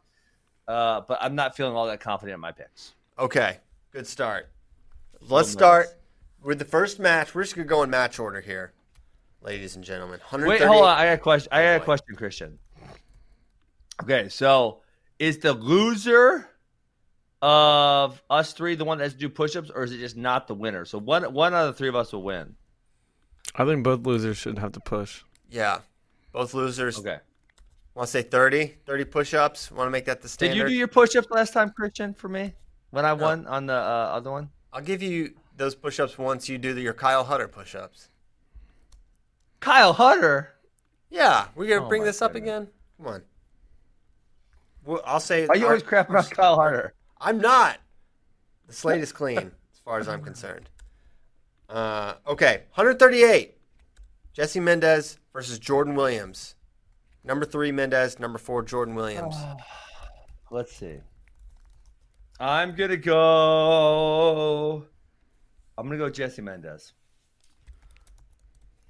Uh, but I'm not feeling all that confident in my picks. Okay, good start. Let's start with the first match. We're just gonna go in match order here, ladies and gentlemen. Wait, hold on. I got a question. I got a question, Christian. Okay, so is the loser of us three the one that has to do push-ups, or is it just not the winner? So one one out of the three of us will win. I think both losers should have to push. Yeah, both losers. Okay. Want to say 30? 30 push-ups? Want to make that the standard? Did you do your push-ups last time, Christian, for me when I won on the uh, other one? I'll give you those push-ups once you do the, your Kyle Hutter push-ups. Kyle Hutter. Yeah, we're gonna Oh bring my this up again. Come on. Well, I'll say. Are you always crapping on Kyle Hutter? I'm not. The slate is clean as far as I'm concerned. Uh, okay, 138. Jesse Mendez versus Jordan Williams. Number three Mendez, number four Jordan Williams. Let's see. I'm gonna go. I'm gonna go Jesse Mendez.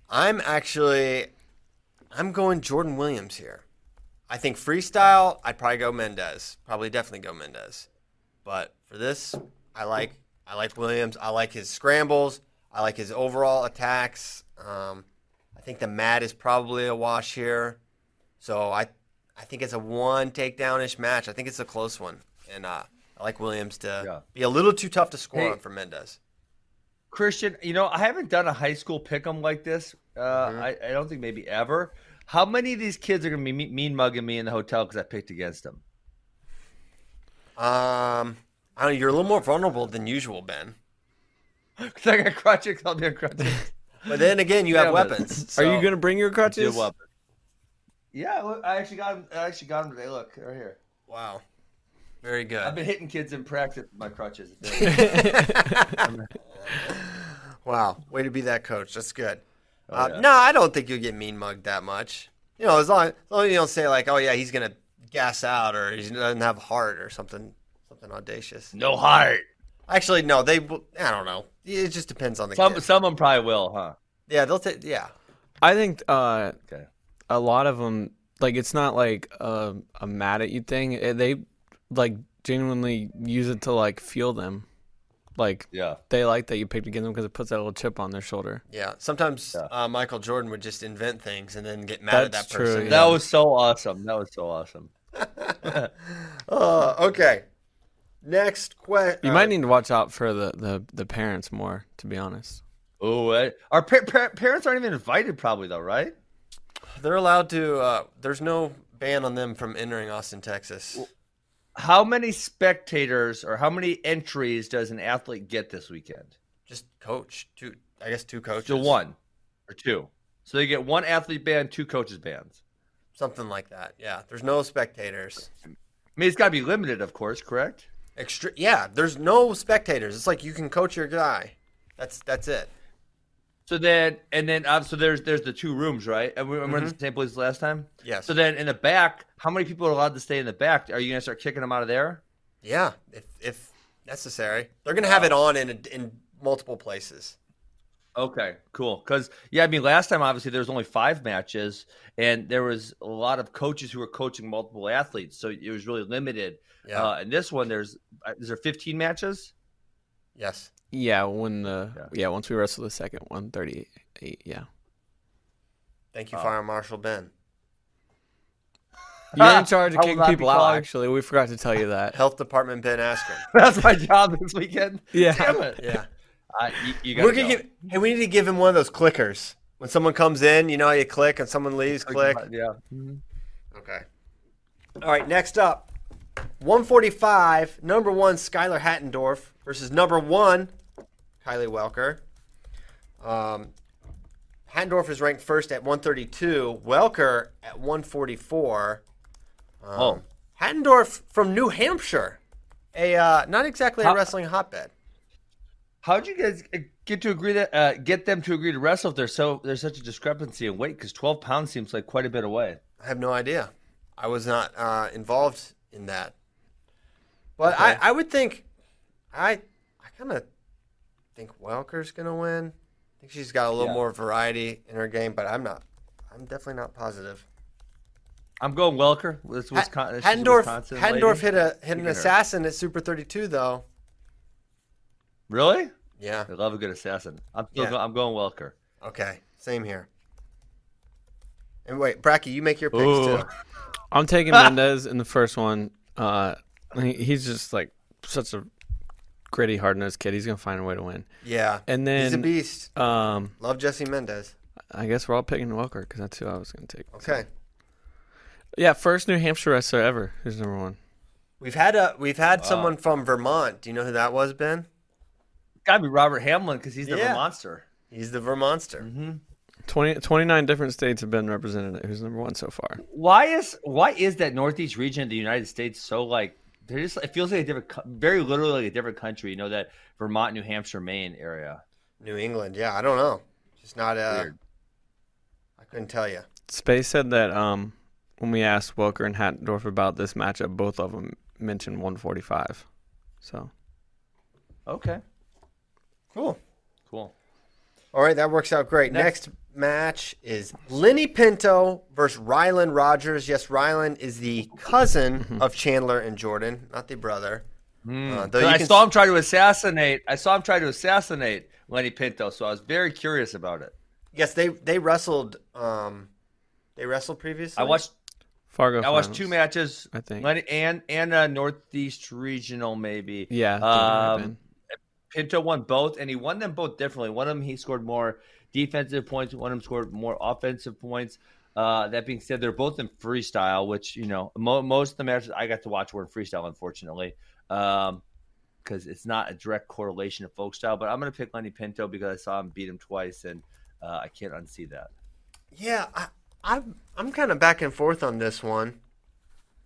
I'm actually, I'm going Jordan Williams here. I think freestyle, I'd probably go Mendez. Probably definitely go Mendez. But for this, I like I like Williams. I like his scrambles. I like his overall attacks. Um, I think the mat is probably a wash here. So I I think it's a one takedown ish match. I think it's a close one, and uh, I like Williams to Yeah. be a little too tough to score Hey. on for Mendez. Christian, you know, I haven't done a high school pick'em like this. Uh, I, I don't think maybe ever. How many of these kids are gonna be mean mugging me in the hotel because I picked against them? Um, I don't know, you're a little more vulnerable than usual, Ben. Because I got crutches. I'll be on crutches. But then again, you have Yeah, weapons. Are you gonna bring your crutches? Yeah, look, I actually got them. I actually got them today. Look right here. Wow, very good. I've been hitting kids in practice with my crutches. Wow, way to be that coach. That's good. Oh, uh, yeah. No, I don't think you'll get mean mugged that much. You know, as long, as long as you don't say like, "Oh yeah, he's gonna gas out" or he doesn't have heart or something, something audacious. no heart. Actually, no, they. I don't know. It just depends on the Some kid. some of them probably will, huh? Yeah, they'll take. Yeah, I think uh, Okay. a lot of them like it's not like a, a mad at you thing. They like genuinely use it to like feel them. Like Yeah. they like that you picked against them because it puts that little chip on their shoulder. yeah. Sometimes Yeah. Uh, Michael Jordan would just invent things and then get mad at That's that true, person. yeah. That was so awesome. That was so awesome. Uh, okay. Next question. You might need to watch out for the, the, the parents more, to be honest. Oh, our pa- pa- parents aren't even invited, probably though, right? They're allowed to. Uh, there's no ban on them from entering Austin, Texas. How many spectators or how many entries does an athlete get this weekend? Just coach. Two. I guess two coaches. So one or two. So they get one athlete band, two coaches bands. Something like that. Yeah. There's no spectators. I mean, it's got to be limited, of course, correct? Extra. Yeah. There's no spectators. It's like you can coach your guy. That's that's it. So then, and then, uh, so there's there's the two rooms, right? And we we were in the same place last time. Yes. So then, in the back, how many people are allowed to stay in the back? Are you gonna start kicking them out of there? Yeah. If if necessary, they're gonna have it on in in multiple places. Okay, cool. Because yeah, I mean, last time obviously there was only five matches, and there was a lot of coaches who were coaching multiple athletes, so it was really limited. Yeah. Uh, and this one, there's uh, is there 15 matches? yes. Yeah, when the Yeah. yeah, once we wrestle the second one, thirty-eight. yeah. Thank you, Oh. Fire Marshal Ben. You're in charge of kicking people out, actually. We forgot to tell you that. Health Department Ben Askren. That's my job this weekend. Yeah. Damn it. Yeah. Uh, you, you We're gonna go. give. Hey, we need to give him one of those clickers. When someone comes in, you know how you click, and someone leaves, click. Yeah. Okay. All right, next up 145, number one, Skylar Hattendorf versus number one, Kylie Welker. Um, Hattendorf is ranked first at 132, Welker at 144. Um, Oh. Hattendorf from New Hampshire, a uh, not exactly a wrestling hotbed. How'd you guys get to agree that uh, get them to agree to wrestle if there's so there's such a discrepancy in weight? Because 12 pounds seems like quite a bit away. I have no idea. I was not uh, involved in that. But Okay. I, I would think, I I kind of think Welker's gonna win. I think she's got a little Yeah. more variety in her game, but I'm not. I'm definitely not positive. I'm going Welker. This Ha- Wisconsin. this is Wisconsin Hattendorf hit a hit an assassin at Super 32 though. Really? Yeah. I love a good assassin. I'm still Yeah. go- I'm going Welker. Okay. Same here. And wait, Bracky, you make your picks Ooh. too. I'm taking Mendez in the first one. Uh, he's just like such a gritty, hard nosed kid. He's gonna find a way to win. Yeah. And then He's a beast. um, Love Jesse Mendez. I guess we're all picking Welker because that's who I was gonna take. Okay. Yeah, first New Hampshire wrestler ever. Who's number one? We've had a we've had someone from Vermont. Do you know who that was, Ben? Gotta be Robert Hamlin because he's the Yeah. monster. He's the Vermonster. Mm-hmm. 20, 29 different states have been represented. Who's number one so far? Why is why is that Northeast region of the United States so like? They're just. It feels like a different, very literally like a different country. You know that Vermont, New Hampshire, Maine area. New England. Yeah, I don't know. Just not uh Weird. I couldn't tell you. Space said that um, when we asked Welker and Hattendorf about this matchup, both of them mentioned 145. So Okay. Cool. Cool. All right, that works out great. Next, Next- match is Lenny Pinto versus Rylan Rogers. Yes, Rylan is the cousin of Chandler and Jordan, not the brother. Uh, though you I can saw him try to assassinate. I saw him try to assassinate Lenny Pinto, so I was very curious about it. Yes, they they wrestled. Um, they wrestled previously. I watched. Fargo. I watched two matches. I think. Lenny and and uh, Northeast Regional maybe. Yeah. I think it might have Um. Pinto won both, and he won them both differently. One of them he scored more defensive points. One of them scored more offensive points. Uh, that being said, they're both in freestyle, which you know mo- most of the matches I got to watch were in freestyle, unfortunately, because it's not a direct correlation to folk style. But I'm going to pick Lenny Pinto because I saw him beat him twice, and uh, I can't unsee that. Yeah, I, I'm I'm kind of back and forth on this one,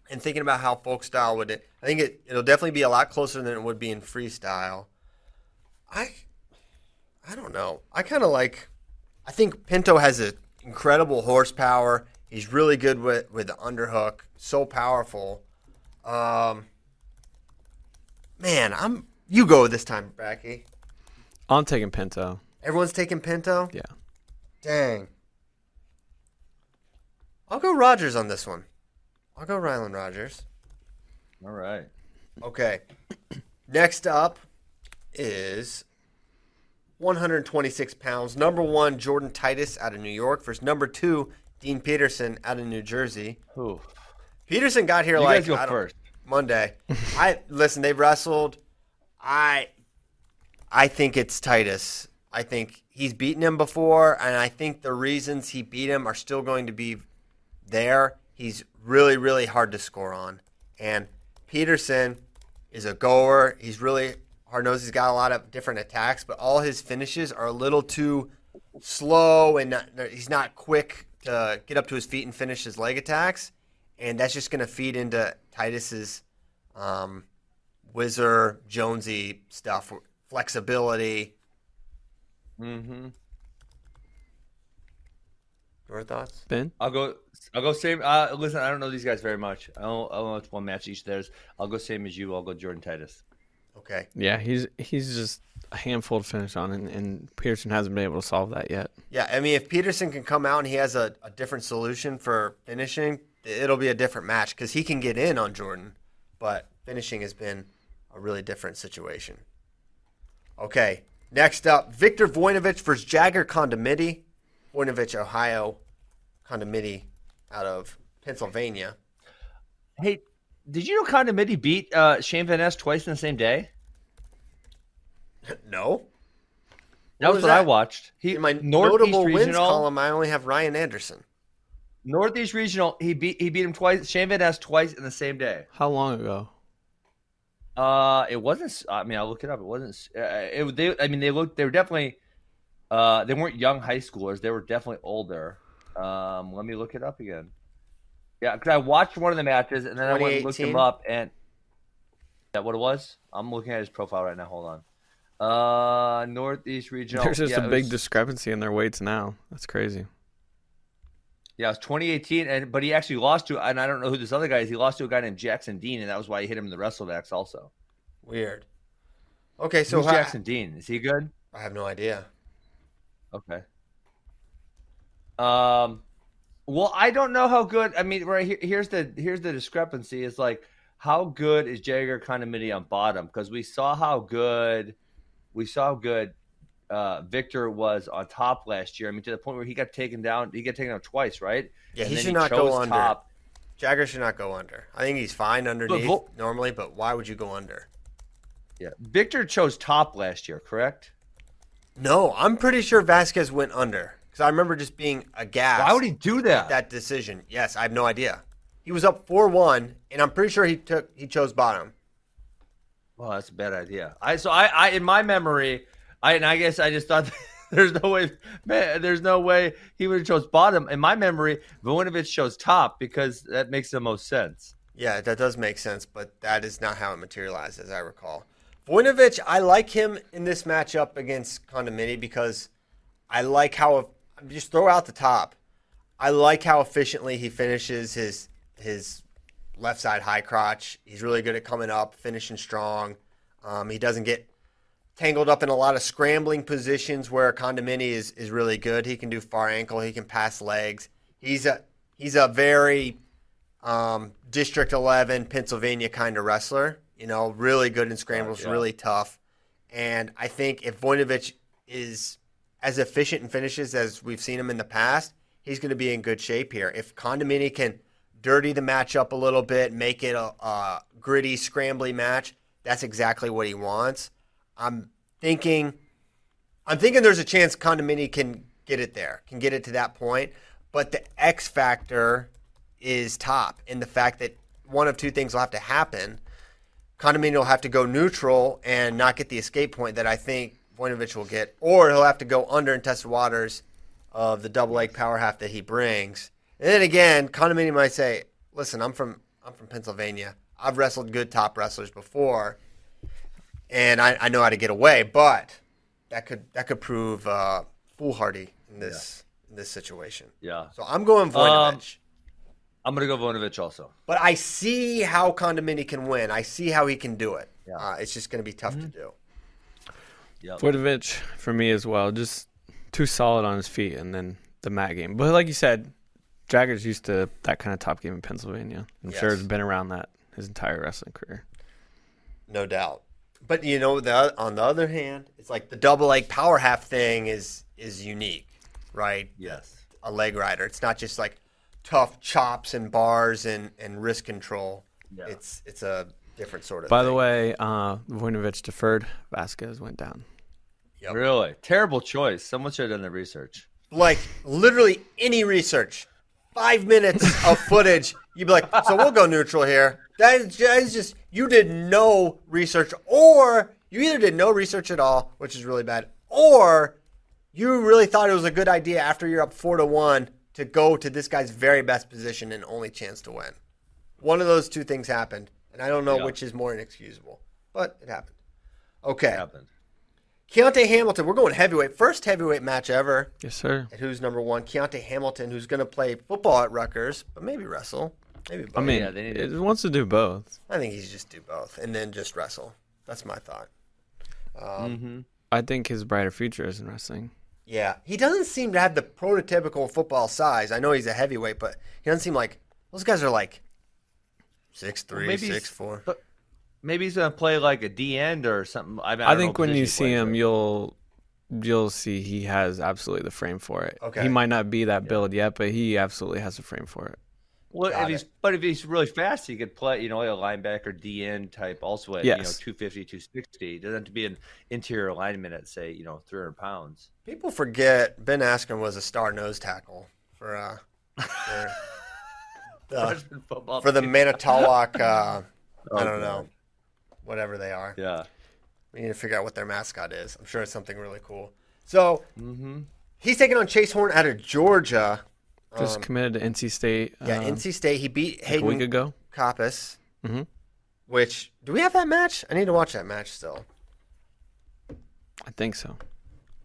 and thinking about how folk style would. I think it it'll definitely be a lot closer than it would be in freestyle. I I don't know. I kind of like. I think Pinto has an incredible horsepower. He's really good with with the underhook. So powerful. Um, man, I'm. You go this time, Bracky. I'm taking Pinto. Everyone's taking Pinto. Yeah. Dang. I'll go Rogers on this one. I'll go Rylan Rogers. All right. Okay. Next up is 126 pounds. Number one, Jordan Titus out of New York versus number two, Dean Peterson out of New Jersey. Who? Peterson got here You like guys go first. Monday. I listen. They wrestled. I I think it's Titus. I think he's beaten him before, and I think the reasons he beat him are still going to be there. He's really, really hard to score on, and Peterson is a goer. He's really hard nosed. He's got a lot of different attacks, but all his finishes are a little too slow, and not, he's not quick to get up to his feet and finish his leg attacks and that's just going to feed into Titus's um, Whizzer Jonesy stuff, flexibility. Mm-hmm. Your thoughts? Ben? I'll go. I'll go same. Uh, listen, I don't know these guys very much. I don't. I don't know it's one match each. Theirs. I'll go same as you. I'll go Jordan Titus. Okay. Yeah, he's he's just a handful to finish on, and, and Pearson hasn't been able to solve that yet. Yeah, I mean, if Peterson can come out and he has a, a different solution for finishing, it'll be a different match because he can get in on Jordan, but finishing has been a really different situation. Okay, next up, Victor Voinovich versus Jagger Condomiti. Voinovich, Ohio, Condomiti out of Pennsylvania. Hey, did you know Condomiti beat uh, Shane Van Ness twice in the same day? no. That What was was what I watched. He In my Northeast notable wins Regional. column, I only have Ryan Anderson. Northeast Regional. He beat he beat him twice. Shane Van Ness twice in the same day. How long ago? Uh, it wasn't. I mean, I'll look it up. It wasn't. Uh, it. They. I mean, they looked. They were definitely. Uh, they weren't young high schoolers. They were definitely older. Um, let me look it up again. Yeah, because I watched one of the matches and then I went and looked him up and. Is that what it was? I'm looking at his profile right now. Hold on. Uh, Northeast Regional. There's just yeah, a big was- discrepancy in their weights now. That's crazy. Yeah, it was 2018, and but he actually lost to, and I don't know who this other guy is. He lost to a guy named Jackson Dean, and that was why he hit him in the WrestleMax also. Weird. Okay, so Who's how- Jackson Dean? Is he good? I have no idea. Okay. Um, well, I don't know how good. I mean, right here, here's the here's the discrepancy. Is like how good is Jagger Condomiti on bottom? Because we saw how good we saw how good uh, Victor was on top last year. I mean, to the point where he got taken down. He got taken down twice, right? Yeah, And he should not go under. top. Jagger should not go under. I think he's fine underneath Vol- normally, but why would you go under? Yeah, Victor chose top last year, correct? No, I'm pretty sure Vasquez went under because I remember just being aghast. Why would he do that? at that decision? Yes, I have no idea. He was up four one, and I'm pretty sure he took he chose bottom. Well, that's a bad idea. I so I, I in my memory, I and I guess I just thought there's no way, man, there's no way he would have chose bottom. In my memory, Voinovich chose top because that makes the most sense. Yeah, that does make sense, but that is not how it materialized, as I recall. Voinovich, I like him in this matchup against Condomiti because I like how just throw out the top. I like how efficiently he finishes his his left side high crotch. He's really good at coming up, finishing strong. Um, he doesn't get tangled up in a lot of scrambling positions where Condomiti is, is really good. He can do far ankle. He can pass legs. He's a he's a very um, District 11 Pennsylvania kind of wrestler. You know, really good in scrambles, yeah. really tough. And I think if Voinovich is as efficient in finishes as we've seen him in the past, he's going to be in good shape here. If Condomiti can dirty the match up a little bit, make it a, a gritty, scrambly match, that's exactly what he wants. I'm thinking, I'm thinking there's a chance Condomiti can get it there, can get it to that point. But the X factor is top in the fact that one of two things will have to happen. Condomiti will have to go neutral and not get the escape point that I think Voinovich will get, or he'll have to go under and test the waters of the double leg power half that he brings. And then again, Condomiti might say, "Listen, I'm from I'm from Pennsylvania. I've wrestled good top wrestlers before, and I, I know how to get away." But that could that could prove uh, foolhardy in this in this situation. Yeah. So I'm going Voinovich. Um, I'm gonna go Voinovich also. But I see how Condomiti can win. I see how he can do it. Yeah. Uh, it's just going to be tough to do. Yep. Voinovich for me as well. Just too solid on his feet, and then the mat game. But like you said, Jagger's used to that kind of top game in Pennsylvania. I'm sure Yes. he's been around that his entire wrestling career. No doubt. But you know, the on the other hand, it's like the double leg power half thing is is unique, right? Yes. A leg rider. It's not just like tough chops and bars and, and wrist control. Yeah. It's it's a different sort of. By the way, uh, Voinovich deferred. Vasquez went down. Yep. Really terrible choice. Someone should have done the research. like literally any research, five minutes of footage, you'd be like, so we'll go neutral here. That is, that is just, you did no research, or you either did no research at all, which is really bad, or you really thought it was a good idea after you're up four to one to go to this guy's very best position and only chance to win. One of those two things happened, and I don't know Yeah. which is more inexcusable, but it happened. Okay. happened. Keontae Hamilton, we're going heavyweight. First heavyweight match ever Yes, sir. at who's number one. Keontae Hamilton, who's going to play football at Rutgers, but maybe wrestle. Maybe both. I mean, yeah, they need to- it wants to do both. I think he's just do both and then just wrestle. That's my thought. Um, hmm I think his brighter future is in wrestling. Yeah, he doesn't seem to have the prototypical football size. I know he's a heavyweight, but he doesn't seem like those guys are like six three, maybe six four. But maybe he's gonna play like a D end or something. I, mean, I, don't think when you see him, but- you'll you'll see he has absolutely the frame for it. Okay. He might not be that build yet, but he absolutely has the frame for it. Well, Got if he's but if he's really fast, he could play, you know, a linebacker DN type also at you know Yes. 250, 260. It doesn't have to be an interior alignment at say, you know, 300 pounds. People forget Ben Askren was a star nose tackle for uh for the, Freshman for the. Manitowoc. Uh, Oh, I don't God. know, whatever they are. Yeah. We need to figure out what their mascot is. I'm sure it's something really cool. So Mm-hmm. he's taking on Chase Horn out of Georgia. Just Um, committed to NC State. Yeah, um, NC State. He beat like a week Hayden ago. Coppice. Mhm. Which do we have that match? I need to watch that match still. I think so.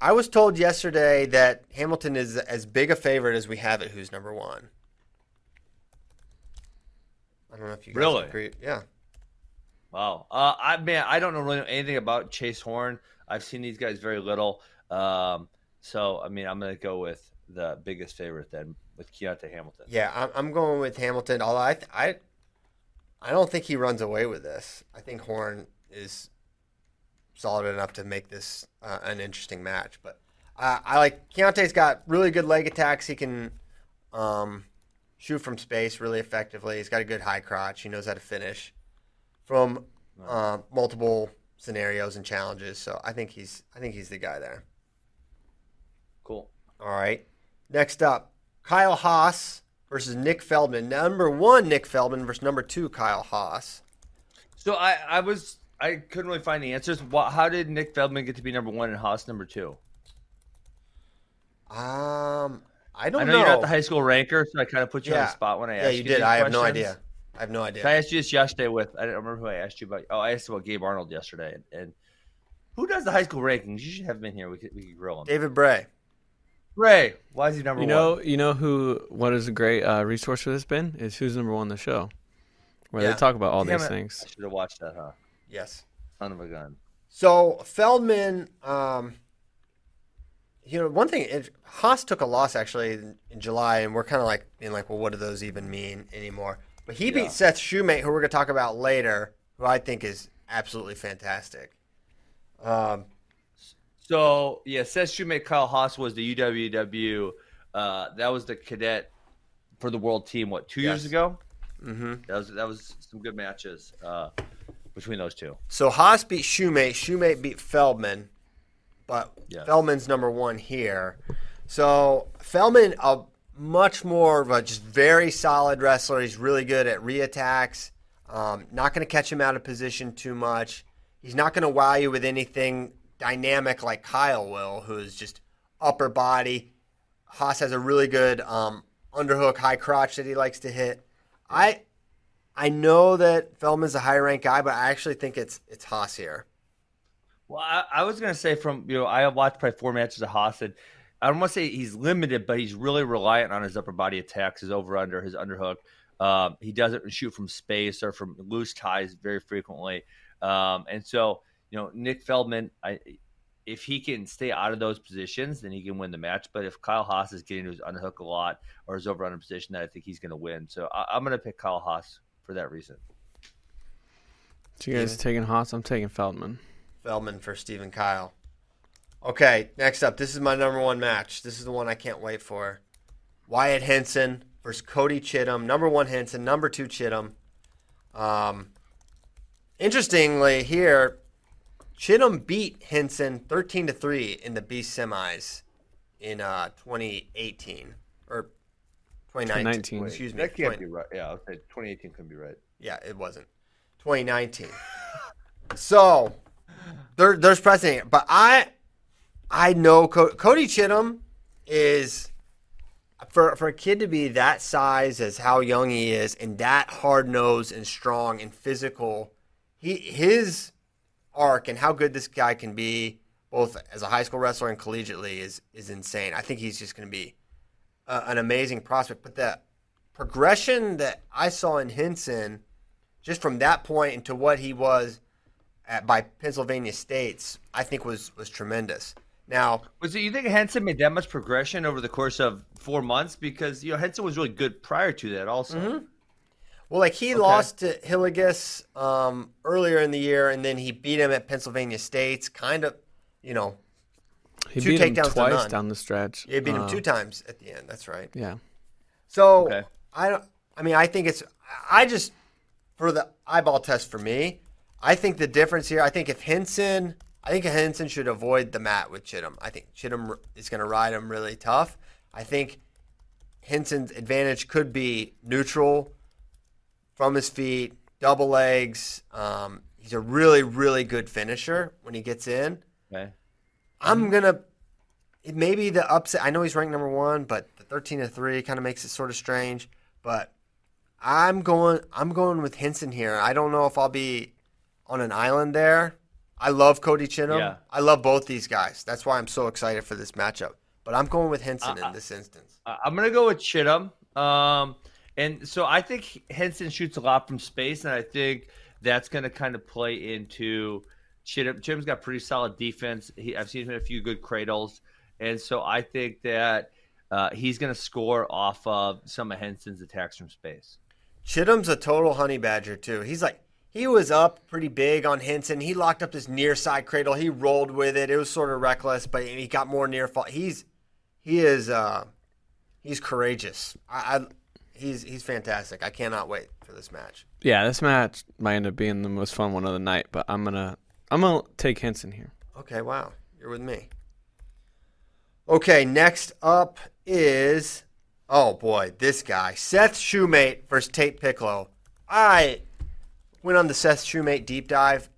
I was told yesterday that Hamilton is as big a favorite as we have it. Who's number one? I don't know if you guys Really? agree. Yeah. Wow. Uh, I man, I don't know really anything about Chase Horn. I've seen these guys very little. Um, so I mean, I'm gonna go with the biggest favorite then with Keontae Hamilton. Yeah, I'm, I'm going with Hamilton. Although I, th- I, I don't think he runs away with this. I think Horn is solid enough to make this uh, an interesting match. But uh, I like Keontae's got really good leg attacks. He can um, shoot from space really effectively. He's got a good high crotch. He knows how to finish from uh, multiple scenarios and challenges. So I think he's I think he's the guy there. Cool. All right. Next up, Kyle Haas versus Nick Feldman. Number one, Nick Feldman versus number two, Kyle Haas. So I, I was I couldn't really find the answers. How did Nick Feldman get to be number one and Haas number two? Um, I don't I know, know. you're not the high school ranker, so I kind of put you on the spot when I yeah, asked you Yeah, you. did. I have no idea. I have no idea. I asked you this yesterday with I don't remember who I asked you about. Oh, I asked about Gabe Arnold yesterday, and, and who does the high school rankings? You should have been here. We could we could grill him. David Bray. Bray, why is he number You one? know, you know who? What is a great uh, resource for this? Ben is who's number one on the show, where Yeah. they talk about all Damn these it. things. I should have watched that, huh? Yes. Son of a gun. So Feldman, um, you know, one thing it, Haas took a loss actually in, in July, and we're kind of like being like, well, what do those even mean anymore? But he Yeah. beat Seth Shumate, who we're going to talk about later, who I think is absolutely fantastic. Um, So yeah, Seth Shumate Kyle Haas was the UWW. Uh, that was the cadet for the world team. What two years Yes. ago? hmm That was that was some good matches uh, between those two. So Haas beat Shumate, Shumate beat Feldman, but Yes. Feldman's number one here. So Feldman, a much more of a just very solid wrestler. He's really good at reattacks. Um, not going to catch him out of position too much. He's not going to wow you with anything dynamic like Kyle will, who is just upper body. Haas has a really good um, underhook high crotch that he likes to hit. I I know that Feldman's a high ranked guy, but I actually think it's it's Haas here. Well, I, I was gonna say from you know I have watched probably four matches of Haas and I don't want to say he's limited, but he's really reliant on his upper body attacks, his over under, his underhook. Um, he doesn't shoot from space or from loose ties very frequently, um, and so you know Nick Feldman, I, if he can stay out of those positions, then he can win the match. But if Kyle Haas is getting to his underhook a lot or his over under position, then I think he's going to win. So I, I'm going to pick Kyle Haas for that reason. So you guys taking Haas? I'm taking Feldman. Feldman for Stephen Kyle. Okay, next up, this is my number one match. This is the one I can't wait for. Wyatt Henson versus Cody Chittum. Number one Henson, number two Chittum. Um, interestingly, here, Chittum beat Henson 13 to 3 in the B semis in uh, 2018 or 2019. 2019. Excuse me. That can't 20 be right. Yeah, I'll say 2018 couldn't be right. Yeah, it wasn't. 2019. so there, there's precedent, but I I know Co- Cody Chittum is for for a kid to be that size as how young he is and that hard nosed and strong and physical. He his arc and how good this guy can be both as a high school wrestler and collegiately is is insane. I think he's just going to be an amazing prospect. But the progression that I saw in Henson, just from that point into what he was at, by Pennsylvania States, I think was was tremendous. Now, Was it you think Henson made that much progression over the course of four months? Because you know Henson was really good prior to that, also. well, like he lost to Hillegas um, earlier in the year, and then he beat him at Pennsylvania States. Kind of, you know, He Two beat him takedowns to twice none. down the stretch. he beat him Uh, two times at the end. That's right. Yeah. So Okay. I don't. I mean, I think it's. I just for the eyeball test for me. I think the difference here. I think if Henson, I think Henson should avoid the mat with Chittum. I think Chittum is going to ride him really tough. I think Henson's advantage could be neutral from his feet, double legs. Um, he's a really, really good finisher when he gets in. Okay. I'm gonna maybe the upset. I know he's ranked number one, but the thirteen to three kind of makes it sort of strange. But I'm going. I'm going with Henson here. I don't know if I'll be on an island there. I love Cody Chittum. Yeah. I love both these guys. That's why I'm so excited for this matchup. But I'm going with Henson Uh, in this instance. I'm gonna go with Chittum. Um, and so I think Henson shoots a lot from space, and I think that's gonna kind of play into Chittum. Chittum's got pretty solid defense. He, I've seen him in a few good cradles, and so I think that uh, he's gonna score off of some of Henson's attacks from space. Chittum's a total honey badger too. He's like he was up pretty big on Henson. He locked up this near side cradle. He rolled with it. It was sort of reckless, but he got more near fall. He's he is uh he's courageous. I, I he's he's fantastic. I cannot wait for this match. Yeah, this match might end up being the most fun one of the night, but I'm gonna I'm gonna take Henson here. Okay, wow. You're with me. Okay, next up is oh boy, this guy. Seth Shumate versus Tate Piccolo. I went on the Seth Shumate deep dive.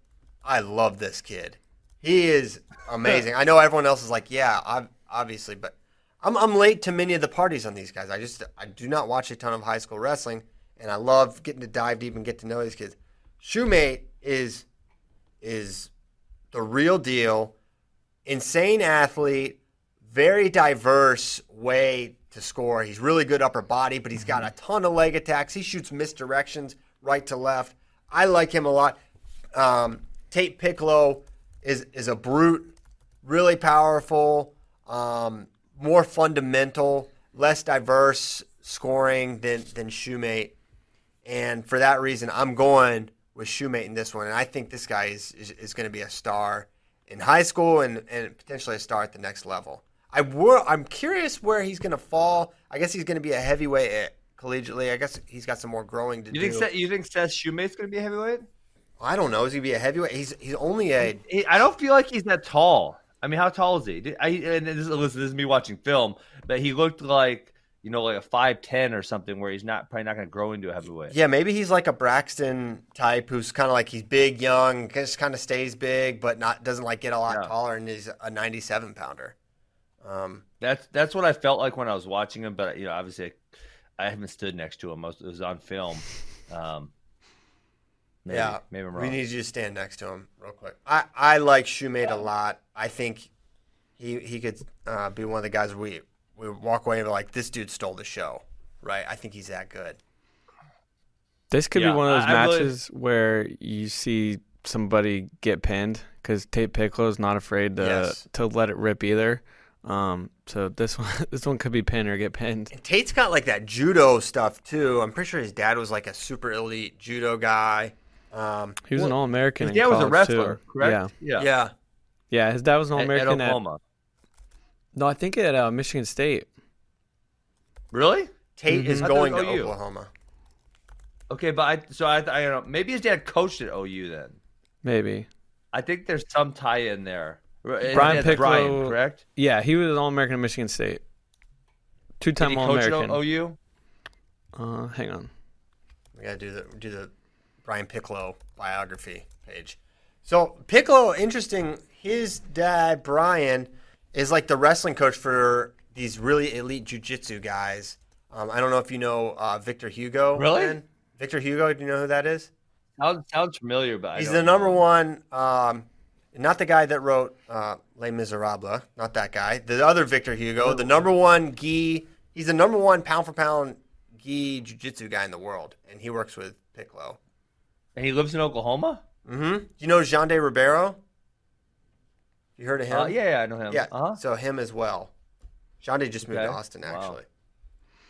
I love this kid. He is amazing. I know everyone else is like, yeah, ob- obviously, but I'm I'm late to many of the parties on these guys. I just I do not watch a ton of high school wrestling, and I love getting to dive deep and get to know these kids. Shumate is is the real deal. Insane athlete, very diverse way to score. He's really good upper body, but he's got mm-hmm. a ton of leg attacks. He shoots misdirections right to left. I like him a lot. Um, Tate Piccolo is is a brute, really powerful, um, more fundamental, less diverse scoring than than Shumate, and for that reason, I'm going with Shumate in this one, and I think this guy is is, is going to be a star in high school and, and potentially a star at the next level. I were, I'm curious where he's going to fall. I guess he's going to be a heavyweight collegiately. I guess he's got some more growing to You do. think you think Seth Shumate's going to be a heavyweight? I don't know. Is he gonna be a heavyweight? He's he's only a He- I don't feel like he's that tall. I mean, how tall is he? Did- I, and this, listen, this is me watching film, but he looked like you know, like a five ten or something, where he's not probably not going to grow into a heavyweight. yeah. Maybe he's like a Braxton type, who's kind of like he's big, young, just kind of stays big, but not doesn't like get a lot Yeah. taller, and he's a 97 pounder. Um, That's that's what I felt like when I was watching him. But you know, obviously, I haven't stood next to him. I was- It was on film. Um, maybe, yeah, maybe I'm we need you to stand next to him real quick. I I like Shumate a lot. I think he he could uh, be one of the guys we we walk away and be like this dude stole the show, right? I think he's that good. This could Yeah, be one of those I- I really- matches where you see somebody get pinned because Tate Picklo's not afraid to Yes. to let it rip either. Um, so this one this one could be pinned or get pinned. And Tate's got like that judo stuff too. I'm pretty sure his dad was like a super elite judo guy. Um, He was an All American. His dad was a wrestler, correct? Yeah, Yeah. yeah. yeah. His dad was an All At, at American at, Oklahoma. no, I think at uh, Michigan State. Really? Tate is I thought it going to OU. Oklahoma. Okay, but I so I I don't know. Maybe his dad coached at OU then. Maybe. I think there's some tie in there. His Brian dad's Picklo- Brian, correct? Yeah, he was an All American at Michigan State. Two Did time he All American. OU? Uh, hang on. We gotta do the do the Brian Picklo biography page. So Picklo, interesting. His dad Brian is like the wrestling coach for these really elite jujitsu guys. Um, I don't know if you know uh, Victor Hugo. Really? Ben? Victor Hugo. Do you know who that is? Sounds, sounds familiar, but I He's don't the number know. one. Um, not the guy that wrote uh, Les Miserables. Not that guy. The other Victor Hugo. The number one gi. He's the number one pound for pound gi jiu-jitsu guy in the world, and he works with Picklo. And he lives in Oklahoma. Mm-hmm. Do you know Jean de Ribeiro? You heard of him? Uh, yeah, yeah, I know him. Yeah. Uh-huh. So him as well. Jean de just moved to Okay. Austin, Wow. actually.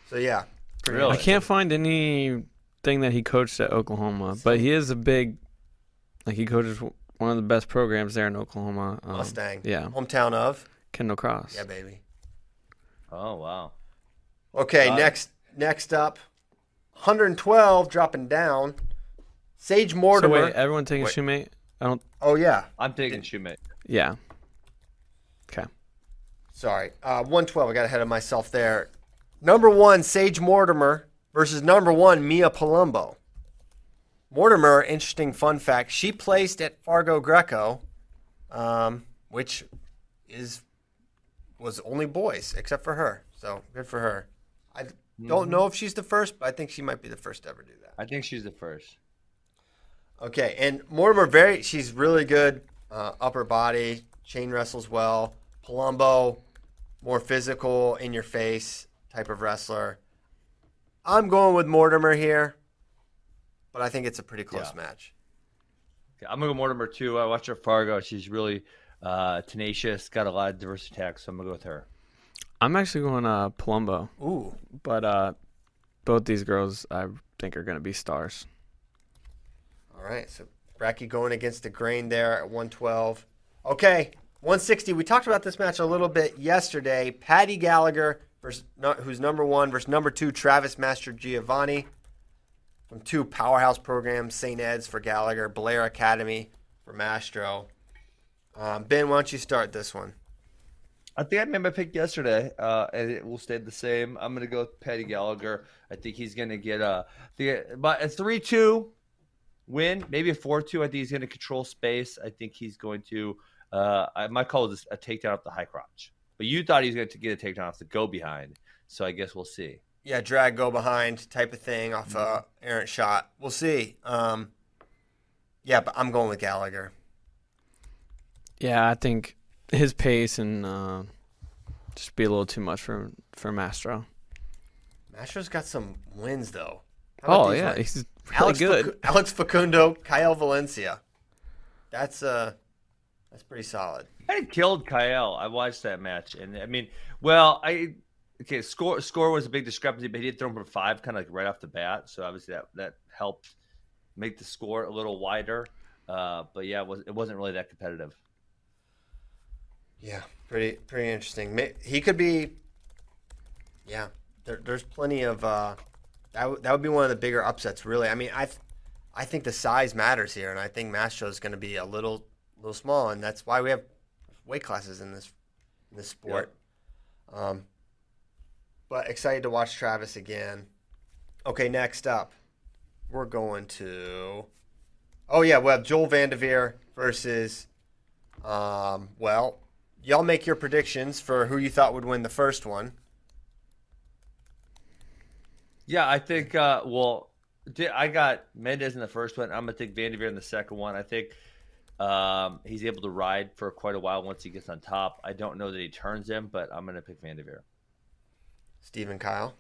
So yeah. Really? I can't find anything that he coached at Oklahoma, but he is a big, like he coaches one of the best programs there in Oklahoma. Um, Mustang. Yeah, Hometown of. Kendall Cross. Yeah, baby. Oh wow. Okay, Got it. next next up, 112 dropping down. Sage So Mortimer. wait, everyone taking Wait. Shumate? I don't. oh yeah, I'm taking Shumate. Yeah. Okay. sorry. Uh, 112. I got ahead of myself there. Number one, Sage Mortimer versus number one, Mia Palumbo. Mortimer, interesting fun fact. She placed at Fargo Greco, um, which is was only boys except for her. So good for her. I don't know if she's the first, but I think she might be the first to ever do that. I think she's the first. Okay, and Mortimer very she's really good uh, upper body, chain wrestles well. Palumbo, more physical, in your face type of wrestler. I'm going with Mortimer here, but I think it's a pretty close Yeah. match. Okay, I'm gonna go Mortimer too. I watch her Fargo. She's really uh, tenacious, got a lot of diverse attacks, so I'm gonna go with her. I'm actually going uh Palumbo, Ooh, but uh, both these girls I think are gonna be stars. all right. So Bracky going against the grain there at 112. Okay, 160. We talked about this match a little bit yesterday. Patty Gallagher versus who's number one versus number two Travis Mastrogiovanni from two powerhouse programs, St. Ed's for Gallagher, Blair Academy for Mastro. Um, ben, why don't you start this one? I think I made my pick yesterday, uh, and it will stay the same. I'm gonna go with Patty Gallagher. I think he's gonna get a, a three-two win, maybe a four-two. I think he's gonna control space. I think he's going to. Uh, I might call this a takedown off the high crotch, but you thought he was going to get a takedown off the go behind. So I guess we'll see. Yeah, drag go behind type of thing off a errant shot. We'll see. Um, yeah, but I'm going with Gallagher. Yeah, I think his pace and uh, just be a little too much for for Mastro. Mastro's got some wins though. How about Oh yeah, ones? he's really Alex good. Facu- Alex Facundo, Kael Valencia. That's uh, that's pretty solid. I killed Kyle. I watched that match, and I mean, well, I okay. Score score was a big discrepancy, but he did throw him for five, kind of like right off the bat. So obviously that that helped make the score a little wider. Uh, but yeah, it was it wasn't really that competitive. Yeah, pretty pretty interesting. He could be. Yeah, there, there's plenty of. Uh, that w- that would be one of the bigger upsets, really. I mean, I, th- I think the size matters here, and I think Mastro is going to be a little little small, and that's why we have weight classes in this in this sport. Um, but excited to watch Travis again. Okay, next up, we're going to. Oh yeah, we have Joel Vandeveer versus. Um, well, y'all make your predictions for who you thought would win the first one. Yeah, I think. Uh, well, I got Mendez in the first one. I'm gonna take Vanderveer in the second one. I think um, he's able to ride for quite a while once he gets on top. I don't know that he turns him, but I'm gonna pick Vanderveer. Stephen Kyle.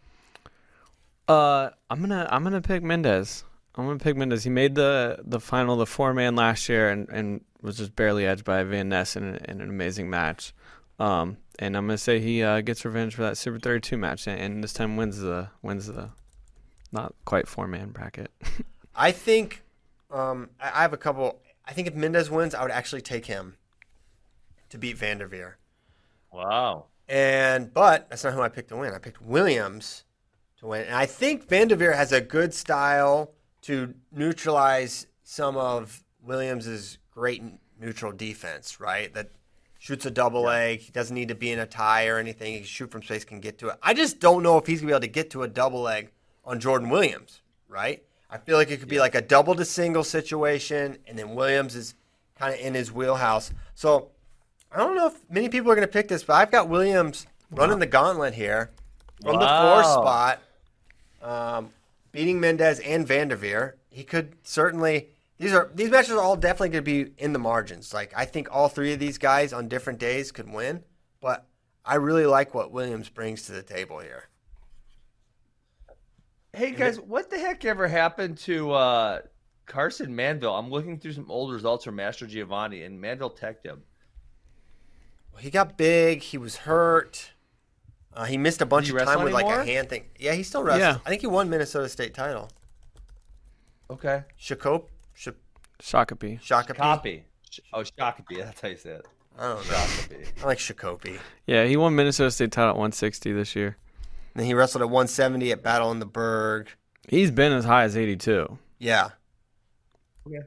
Uh, I'm gonna I'm gonna pick Mendez. I'm gonna pick Mendez. He made the the final, the four man last year, and, and was just barely edged by Van Ness in, in an amazing match. Um, and I'm gonna say he uh, gets revenge for that Super 32 match, and, and this time wins the wins the not quite four man bracket. I think um, I I have a couple. I think if Mendez wins, I would actually take him to beat Vanderveer. Wow. And but that's not who I picked to win. I picked Williams to win, and I think Vanderveer has a good style to neutralize some of Williams's great neutral defense. Right, that shoots a double leg. He doesn't need to be in a tie or anything. He can shoot from space, can get to it. I just don't know if he's gonna be able to get to a double leg on Jordan Williams. Right. I feel like it could be like a double to single situation, and then Williams is kind of in his wheelhouse. So I don't know if many people are going to pick this, but I've got Williams running the gauntlet here from the four spot, um, beating Mendez and Vanderveer. He could certainly. These are these matches are all definitely going to be in the margins. Like I think all three of these guys on different days could win, but I really like what Williams brings to the table here. Hey guys, what the heck ever happened to uh, Carson Manville? I'm looking through some old results from Mastrogiovanni, and Manville teched him. He got big. He was hurt. Uh, he missed a bunch of time wrestle with like a hand thing. Yeah, he still wrestles. Yeah. I think he won Minnesota State title. Okay. Shakop, Sh- Shakopee. Shakopee. Copy. Oh, Shakopee. That's how you say it. I don't know. Shakopee. I like Shakopee. Yeah, he won Minnesota State title at 160 this year. And then he wrestled at 170 at Battle in the Berg. He's been as high as 82. Yeah. Okay.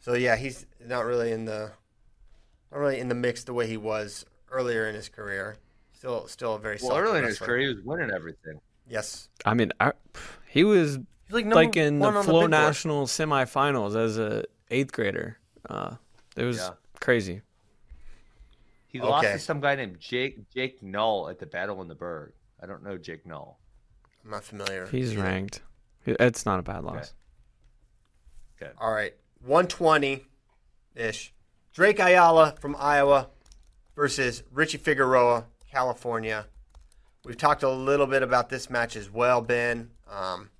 So yeah, he's not really in the not really in the mix the way he was earlier in his career. Still, still a very Well, solid early in his wrestler. career, he was winning everything. Yes, I mean, I, he was he's like, like in the on Flow big board. National semifinals as a eighth grader. Uh, it was Yeah. crazy. He lost to some guy named Jake Jake Null at the Battle in the Berg. I don't know Jake Null. I'm not familiar. He's either. ranked. It's not a bad loss. Okay. All right, 120 ish. Drake Ayala from Iowa versus Richie Figueroa, California. We've talked a little bit about this match as well, Ben. Um,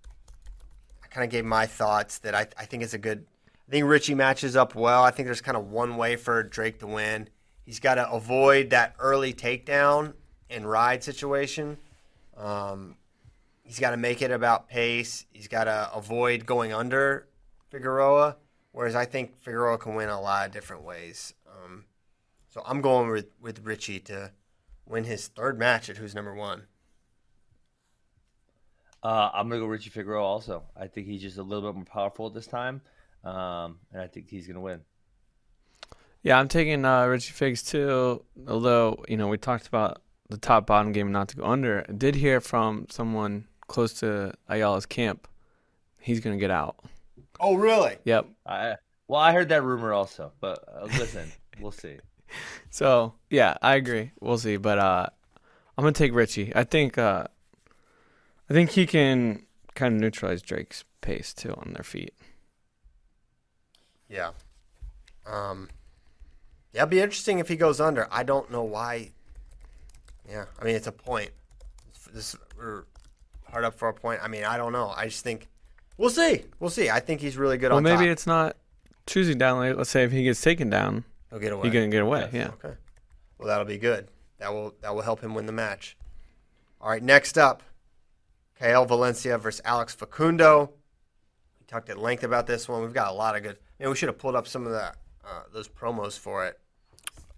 I kind of gave my thoughts that I, I think it's a good. I think Richie matches up well. I think there's kind of one way for Drake to win. He's got to avoid that early takedown and ride situation. Um, he's got to make it about pace. He's got to avoid going under Figueroa, whereas I think Figueroa can win a lot of different ways. Um, so I'm going with, with Richie to win his third match at who's number one. Uh, I'm gonna go Richie Figueroa. Also, I think he's just a little bit more powerful at this time, um, and I think he's gonna win. Yeah, I'm taking uh, Richie Figs too. Although you know we talked about the top bottom game not to go under. I did hear from someone close to Ayala's camp. He's gonna get out. Oh, really? Yep. I well, I heard that rumor also, but uh, listen, we'll see. So yeah, I agree. We'll see, but uh, I'm gonna take Richie. I think uh, I think he can kind of neutralize Drake's pace too on their feet. Yeah. Um, yeah, it'd be interesting if he goes under. I don't know why. Yeah, I mean it's a point. This we're hard up for a point. I mean I don't know. I just think we'll see. We'll see. I think he's really good Well, on maybe top. it's not choosing down, like, let's say if he gets taken down, He'll get away. he can get away. Yes. Yeah. Okay. Well, that'll be good. That will that will help him win the match. All right. Next up, Kael Valencia versus Alex Facundo. We talked at length about this one. We've got a lot of good. Maybe we should have pulled up some of the uh, those promos for it.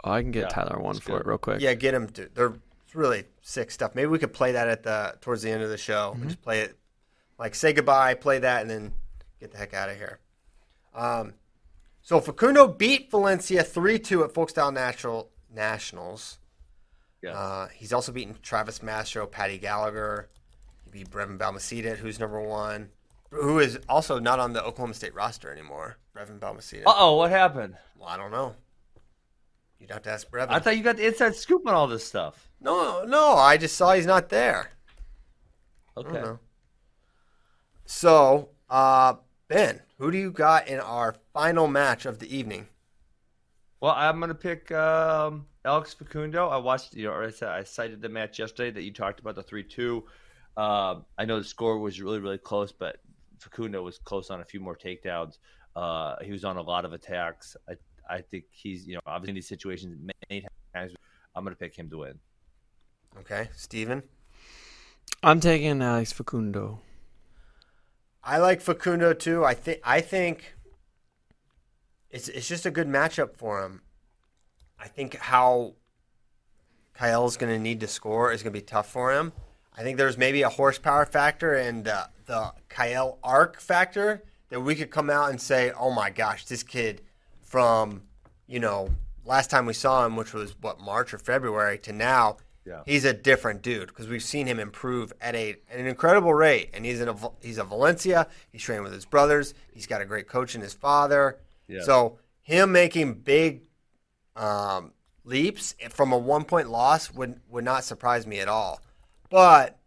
Oh, I can get Yeah, Tyler one for good. it real quick. Yeah, get him. To, they're it's really sick stuff. Maybe we could play that at the towards the end of the show. Mm-hmm. We Just play it, like say goodbye, play that, and then get the heck out of here. Um, so Facundo beat Valencia three two at Folkstyle Natural Nationals. Yeah. Uh, he's also beaten Travis Mastro, Patty Gallagher. He beat Brevin Balmaceda, who's number one, who is also not on the Oklahoma State roster anymore. Brevin Balmaceda. Uh oh, what happened? Well, I don't know. You'd have to ask Brevin. I thought you got the inside scoop on all this stuff. no, no, I just saw he's not there. I Okay. Don't know. So, uh, Ben, who do you got in our final match of the evening? Well, I'm gonna pick um, Alex Facundo. I watched, you know, I said I cited the match yesterday that you talked about the three-two. Um, I know the score was really, really close, but Facundo was close on a few more takedowns. Uh, he was on a lot of attacks. I, I think he's, you know, obviously in these situations many times. I'm gonna pick him to win. Okay, Steven. I'm taking Alex Facundo. I like Facundo too. I think I think it's it's just a good matchup for him. I think how Kyle's going to need to score is going to be tough for him. I think there's maybe a horsepower factor and uh, the Kyle arc factor that we could come out and say, "Oh my gosh, this kid from you know last time we saw him, which was what March or February, to now." Yeah. He's a different dude because we've seen him improve at a at an incredible rate, and he's in a he's a Valencia. He's training with his brothers. He's got a great coach in his father. Yeah. So him making big um, leaps from a one point loss would would not surprise me at all. But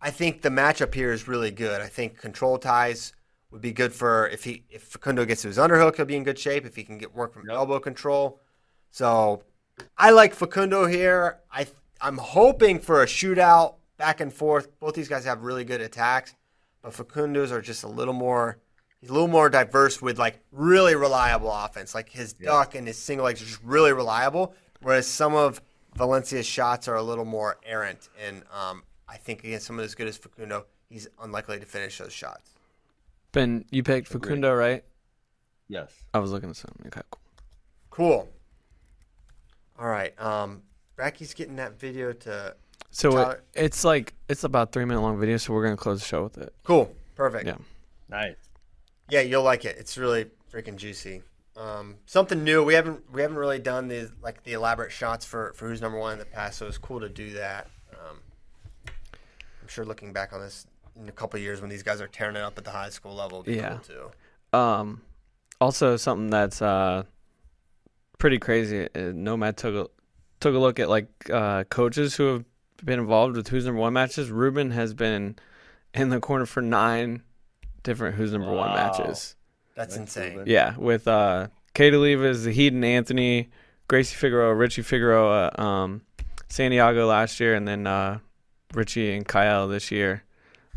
I think the matchup here is really good. I think control ties would be good for if he if Facundo gets to his underhook, he'll be in good shape. If he can get work from Yep. elbow control, so I like Facundo here. I I'm hoping for a shootout back and forth. Both these guys have really good attacks, but Facundo's are just a little more. He's a little more diverse with like really reliable offense. Like his duck and his single legs are just really reliable, whereas some of Valencia's shots are a little more errant. And um, I think against someone as good as Facundo, he's unlikely to finish those shots. Ben, you picked Facundo, right? Yes. I was looking at something. Okay, cool. Cool. All right. Um, Bracky's getting that video to. So Tyler- it, it's like it's about three minute long video, so we're gonna close the show with it. Cool. Perfect. Yeah. Nice. Yeah, you'll like it. It's really freaking juicy. Um, something new. We haven't we haven't really done the like the elaborate shots for for who's number one in the past, so it's cool to do that. Um, I'm sure looking back on this in a couple of years when these guys are tearing it up at the high school level, it'll be Yeah. cool too. Um, also something that's uh pretty crazy. Uh, Nomad took a took a look at like uh coaches who have been involved with Who's Number One matches. Ruben has been in the corner for nine different Who's Number One matches. That's Thanks, insane. Ruben. Yeah, with uh Kay Delivas, Heaton Anthony, Gracie Figueroa, Richie Figueroa, um, Santiago last year, and then uh, Richie and Kyle this year.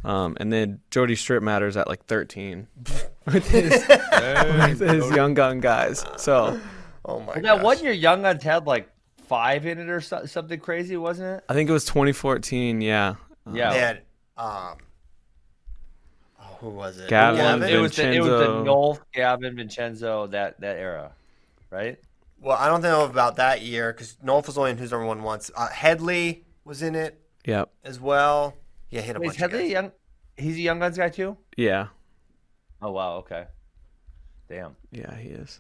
Um, and then Jody Strittmatter's at like 13 with his, with his young gun guys. So Oh my Well, god. that one year, Young Guns had like five in it or so, something crazy, wasn't it? I think it was 2014. Yeah. Uh, Yeah. They had um. Oh, who was it? Gavin, Gavin? It was the, it was the Vincenzo. Nolf, Gavin, Vincenzo that that era, right? Well, I don't know about that year because Nolf was only in Who's Number One once. Uh, Headley was in it Yep. as well. Yeah, he hit a Wait, bunch is of Headley guys. young? He's a Young Guns guy too. Yeah. Oh wow, okay. Damn. Yeah, he is.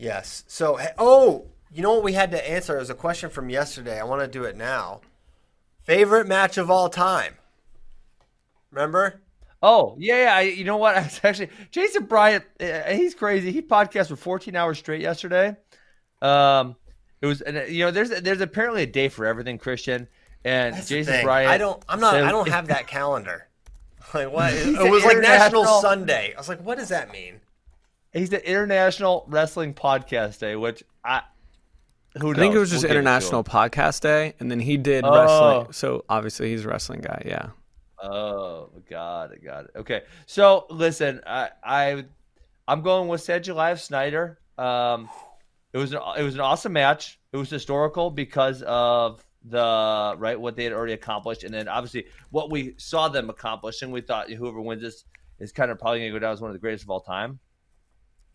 Yes. So, oh, you know what we had to answer? It was a question from yesterday. I want to do it now. Favorite match of all time? Remember? Oh yeah, yeah. I, you know what? I was actually Jason Bryant. uh, He's crazy. He podcast for 14 hours straight yesterday. Um, it was, and you know, there's there's apparently a day for everything, Christian. And That's Jason. Bryant. I don't. I'm not. says- I don't have that calendar. Like what? It was like National Sunday. I was like, what does that mean? He's the International Wrestling Podcast Day, which I who I think it was just We'll give it to International. Podcast Day, and then he did Oh. wrestling. So obviously he's a wrestling guy. Yeah. Oh, God, it, got it. Okay, so listen, I I I'm going with Sadulaev Snyder. Um, it was an, it was an awesome match. It was historical because of the right what they had already accomplished, and then obviously what we saw them accomplish, and we thought whoever wins this is kind of probably going to go down as one of the greatest of all time.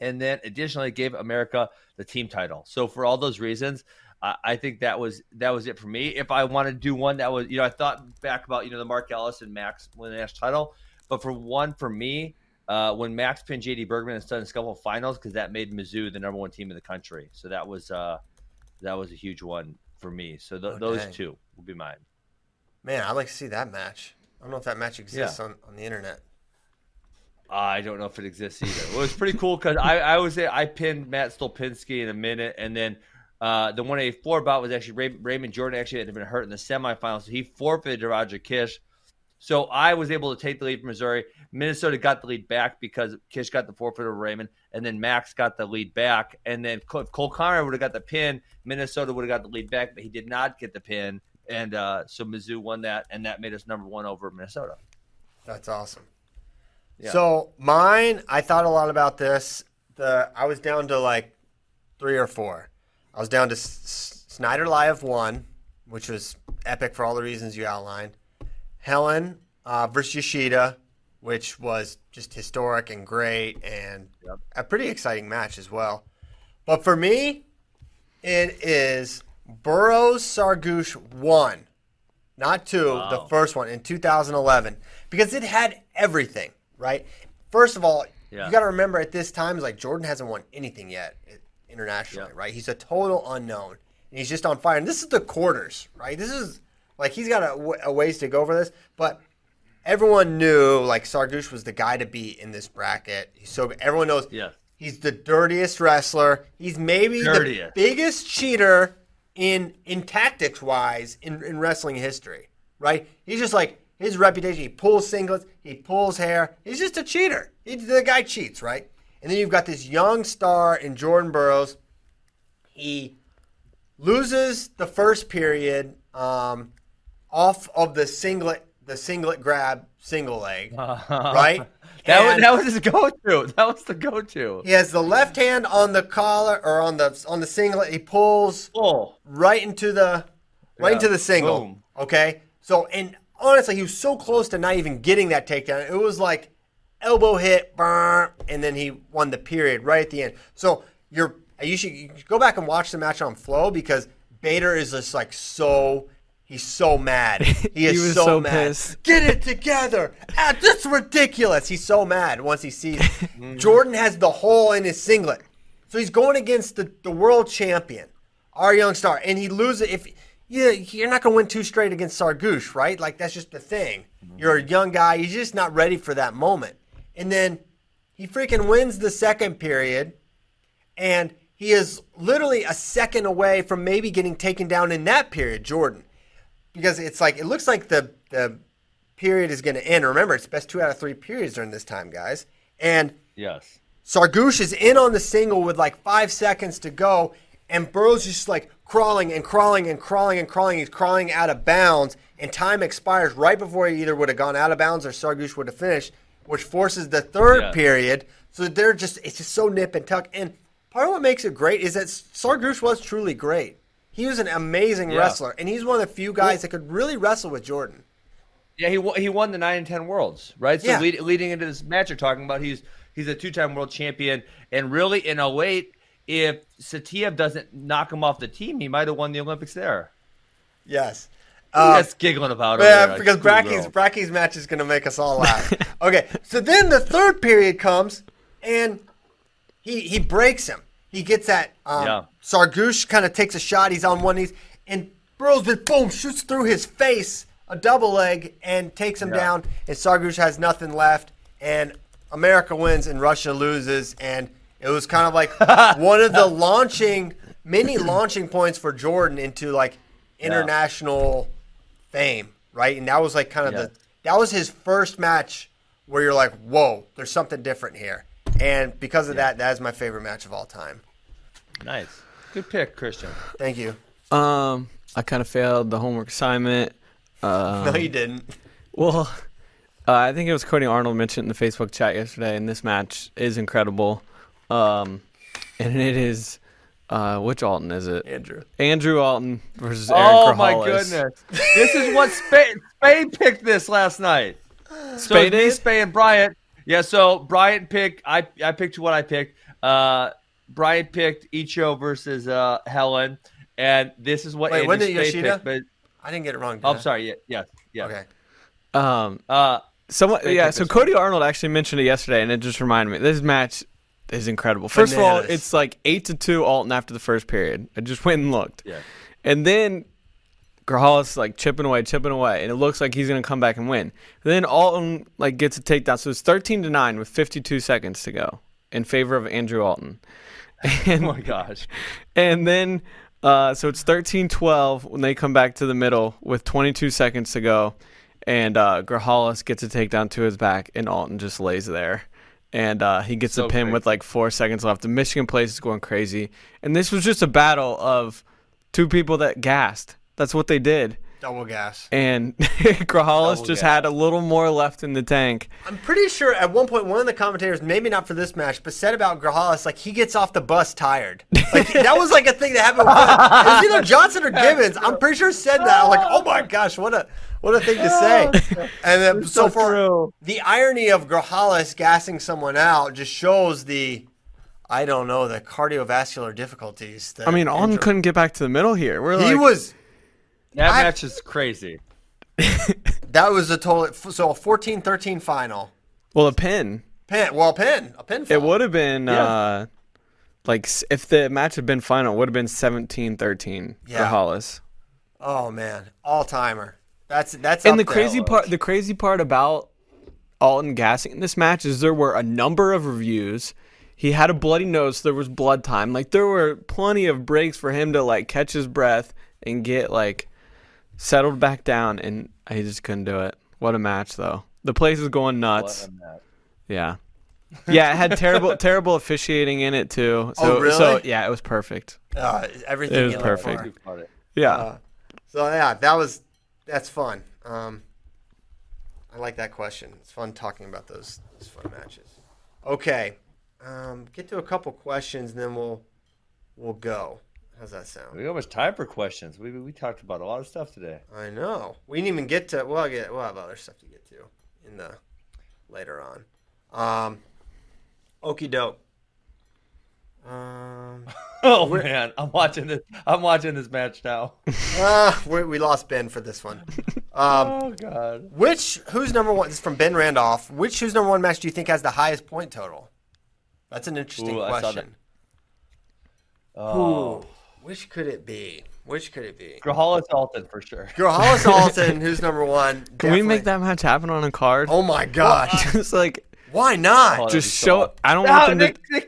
And then additionally, gave America the team title. So for all those reasons, I, I think that was that was it for me. If I wanted to do one that was, you know, I thought back about you know the Mark Ellis and Max win the national title, but for one for me, uh, when Max pinned JD Bergman in Southern Scuffle finals because that made Mizzou the number one team in the country. So that was uh, that was a huge one for me. So th- Oh, those two will be mine. Man, I'd like to see that match. I don't know if that match exists Yeah. on, on the internet. I don't know if it exists either. Well, it was pretty cool because I, I was. I pinned Matt Stolpinski in a minute, and then uh, the 184 bout was actually Ray, Raymond Jordan actually had been hurt in the semifinals, so he forfeited to Roger Kish. So I was able to take the lead from Missouri. Minnesota got the lead back because Kish got the forfeit of Raymond, and then Max got the lead back. And then Cole, Cole Konrad would have got the pin. Minnesota would have got the lead back, but he did not get the pin. And uh, so Mizzou won that, and that made us number one over Minnesota. That's awesome. Yeah. So mine, I thought a lot about this. The I was down to like three or four. I was down to S- Snyder Live one, which was epic for all the reasons you outlined. Helen uh, versus Yoshida, which was just historic and great, and Yep. a pretty exciting match as well. But for me, it is Burroughs Tsargush one, not two, the first one in 2011, because it had everything, right? First of all, Yeah. you got to remember at this time, is like Jordan hasn't won anything yet internationally, Yeah. right? He's a total unknown, and he's just on fire. And this is the quarters, right? This is like he's got a ways to go for this, but everyone knew like Tsargush was the guy to beat in this bracket. He's so everyone knows Yes. he's the dirtiest wrestler. He's maybe Dirtiest. the biggest cheater in in tactics wise in, in wrestling history. Right? He's just like his reputation. He pulls singlets. He pulls hair. He's just a cheater. He, the guy cheats, right? And then you've got this young star in Jordan Burroughs. He loses the first period um, off of the singlet, the singlet grab single leg, right? That was, that was his go-to. That was the go-to. he has the left hand on the collar or on the on the singlet. He pulls right into the right Yeah. into the single. Boom. Okay, so and honestly, he was so close to not even getting that takedown. It was like elbow hit, burn, and then he won the period right at the end. So you're you should, you should go back and watch the match on Flow because Bader is just like so. He's so mad. He is He so, so mad. pissed. Get it together. Ah, that's ridiculous. He's so mad once he sees Jordan has the hole in his singlet. So he's going against the, the world champion, our young star, and he loses. If yeah, you're not going to win two straight against Tsargush, right? Like that's just the thing. Mm-hmm. You're a young guy. He's just not ready for that moment. And then he freaking wins the second period, and he is literally a second away from maybe getting taken down in that period, Jordan, because it's like it looks like the the period is going to end. Remember, it's best two out of three periods during this time, guys, and. yes. Tsargush is in on the single with like five seconds to go, and Burroughs is just like crawling and crawling and crawling and crawling. He's crawling out of bounds, and time expires right before he either would have gone out of bounds or Tsargush would have finished, which forces the third Yeah. period. So they're just it's just so nip and tuck. And part of what makes it great is that Tsargush was truly great. He was an amazing Yeah. wrestler, and he's one of the few guys that could really wrestle with Jordan. Yeah, he won, he won the nine and ten worlds, right? So Yeah. lead, leading into this match, you're talking about he's he's a two time world champion, and really in 08, if Saitiev doesn't knock him off the team, he might have won the Olympics there. Yes. That's giggling about. it. Yeah, because Bracky's. Bracky's match is going to make us all laugh. okay, so then the third period comes, and he he breaks him. He gets that. Um, Yeah. Tsargush kind of takes a shot. He's on one knee, and just boom shoots through his face a double leg and takes him Yeah. down. And Tsargush has nothing left, and America wins and Russia loses. And it was kind of like one of the launching many launching points for Jordan into like international fame, right? And that was like kind of Yeah. the that was his first match where you're like, whoa, there's something different here. And because of that, that is my favorite match of all time. nice, good pick, Christian. Thank you. Um, I kind of failed the homework assignment. Uh, No, you didn't. well, Uh, I think it was Cody Arnold mentioned in the Facebook chat yesterday, and this match is incredible. Um, and it is, uh, which Alton is it? Andrew. Andrew Alton versus Eric Oh my goodness! This is what Spade, Spade picked this last night. So Spade it's me, did? Spade, and Bryant. Yeah. So Bryant picked. I I picked what I picked. Uh, Bryant picked Icho versus uh, Helen, and this is what Wait, Andrew when did Spade Yoshida? picked. But I didn't get it wrong. oh, I? I'm sorry. Yeah. yeah, Yes. Okay. Um, Uh, someone, Spade yeah. So this Cody Arnold actually mentioned it yesterday, and it just reminded me. This match is incredible. First of all, it's like eight to two Alton after the first period. I just went and looked. yeah. And then Grajales like chipping away, chipping away, and it looks like he's gonna come back and win. then Alton like gets a takedown, so it's thirteen to nine with fifty two seconds to go in favor of Andrew Alton. Oh And my gosh. and then uh, so it's 13-12 when they come back to the middle with 22 seconds to go, and uh, Grajales gets a takedown to his back, and Alton just lays there. And uh, he gets So a pin crazy. with like four seconds left. The Michigan place is going crazy, and this was just a battle of two people that gassed. That's what they did. Double gas. And Grajales Double just gas. had a little more left in the tank. I'm pretty sure at one point one of the commentators, maybe not for this match, but said about Grajales like he gets off the bus tired. Like that was like a thing that happened. With, it was either Johnson or Gibbons. I'm pretty sure said that. I'm like, oh my gosh, what a what a thing to say. And then so, so for true. the irony of Grajales gassing someone out just shows the. I don't know the cardiovascular difficulties. That I mean, Alton Andrew- couldn't get back to the middle here. We're He like, was. That I- match is crazy. That was a total. So a 14-13 final. well, a pin. Pin. Well, a pin. A pin. It would have been Yeah. uh, like if the match had been final, it would have been 17-13 Yeah. for Hollis. Oh man, all timer. That's that's. And up the there. crazy part, the crazy part about Alton gassing in this match is there were a number of reviews. He had a bloody nose. So there was blood time. Like there were plenty of breaks for him to like catch his breath and get like settled back down, and he just couldn't do it. What a match, though. The place is going nuts. What a match. Yeah. Yeah, it had terrible terrible officiating in it too. So Oh, really? so yeah, it was perfect. Uh, everything It was perfect. for. Yeah. Uh, so yeah, that was that's fun. Um, I like that question. It's fun talking about those, those fun matches. Okay, um, get to a couple questions, and then we'll we'll go. How's that sound? We almost time for questions. We, we talked about a lot of stuff today. I know. We didn't even get to. We'll get. We'll have other stuff to get to in the later on. Um, okie doke. Um, Oh man, I'm watching this. I'm watching this match now. ah, we, we lost Ben for this one. Um, oh god. Which who's number one? This is from Ben Randolph. Which who's number one match do you think has the highest point total? That's an interesting Ooh, I saw that. question. Oh, which could it be? Which could it be? Grajales Alton for sure. Girl, Hollis Alton, who's number one? Can we make that match happen on a card? Oh my gosh! just like Why not? Oh, just be so show. I don't No, want them they, to. they-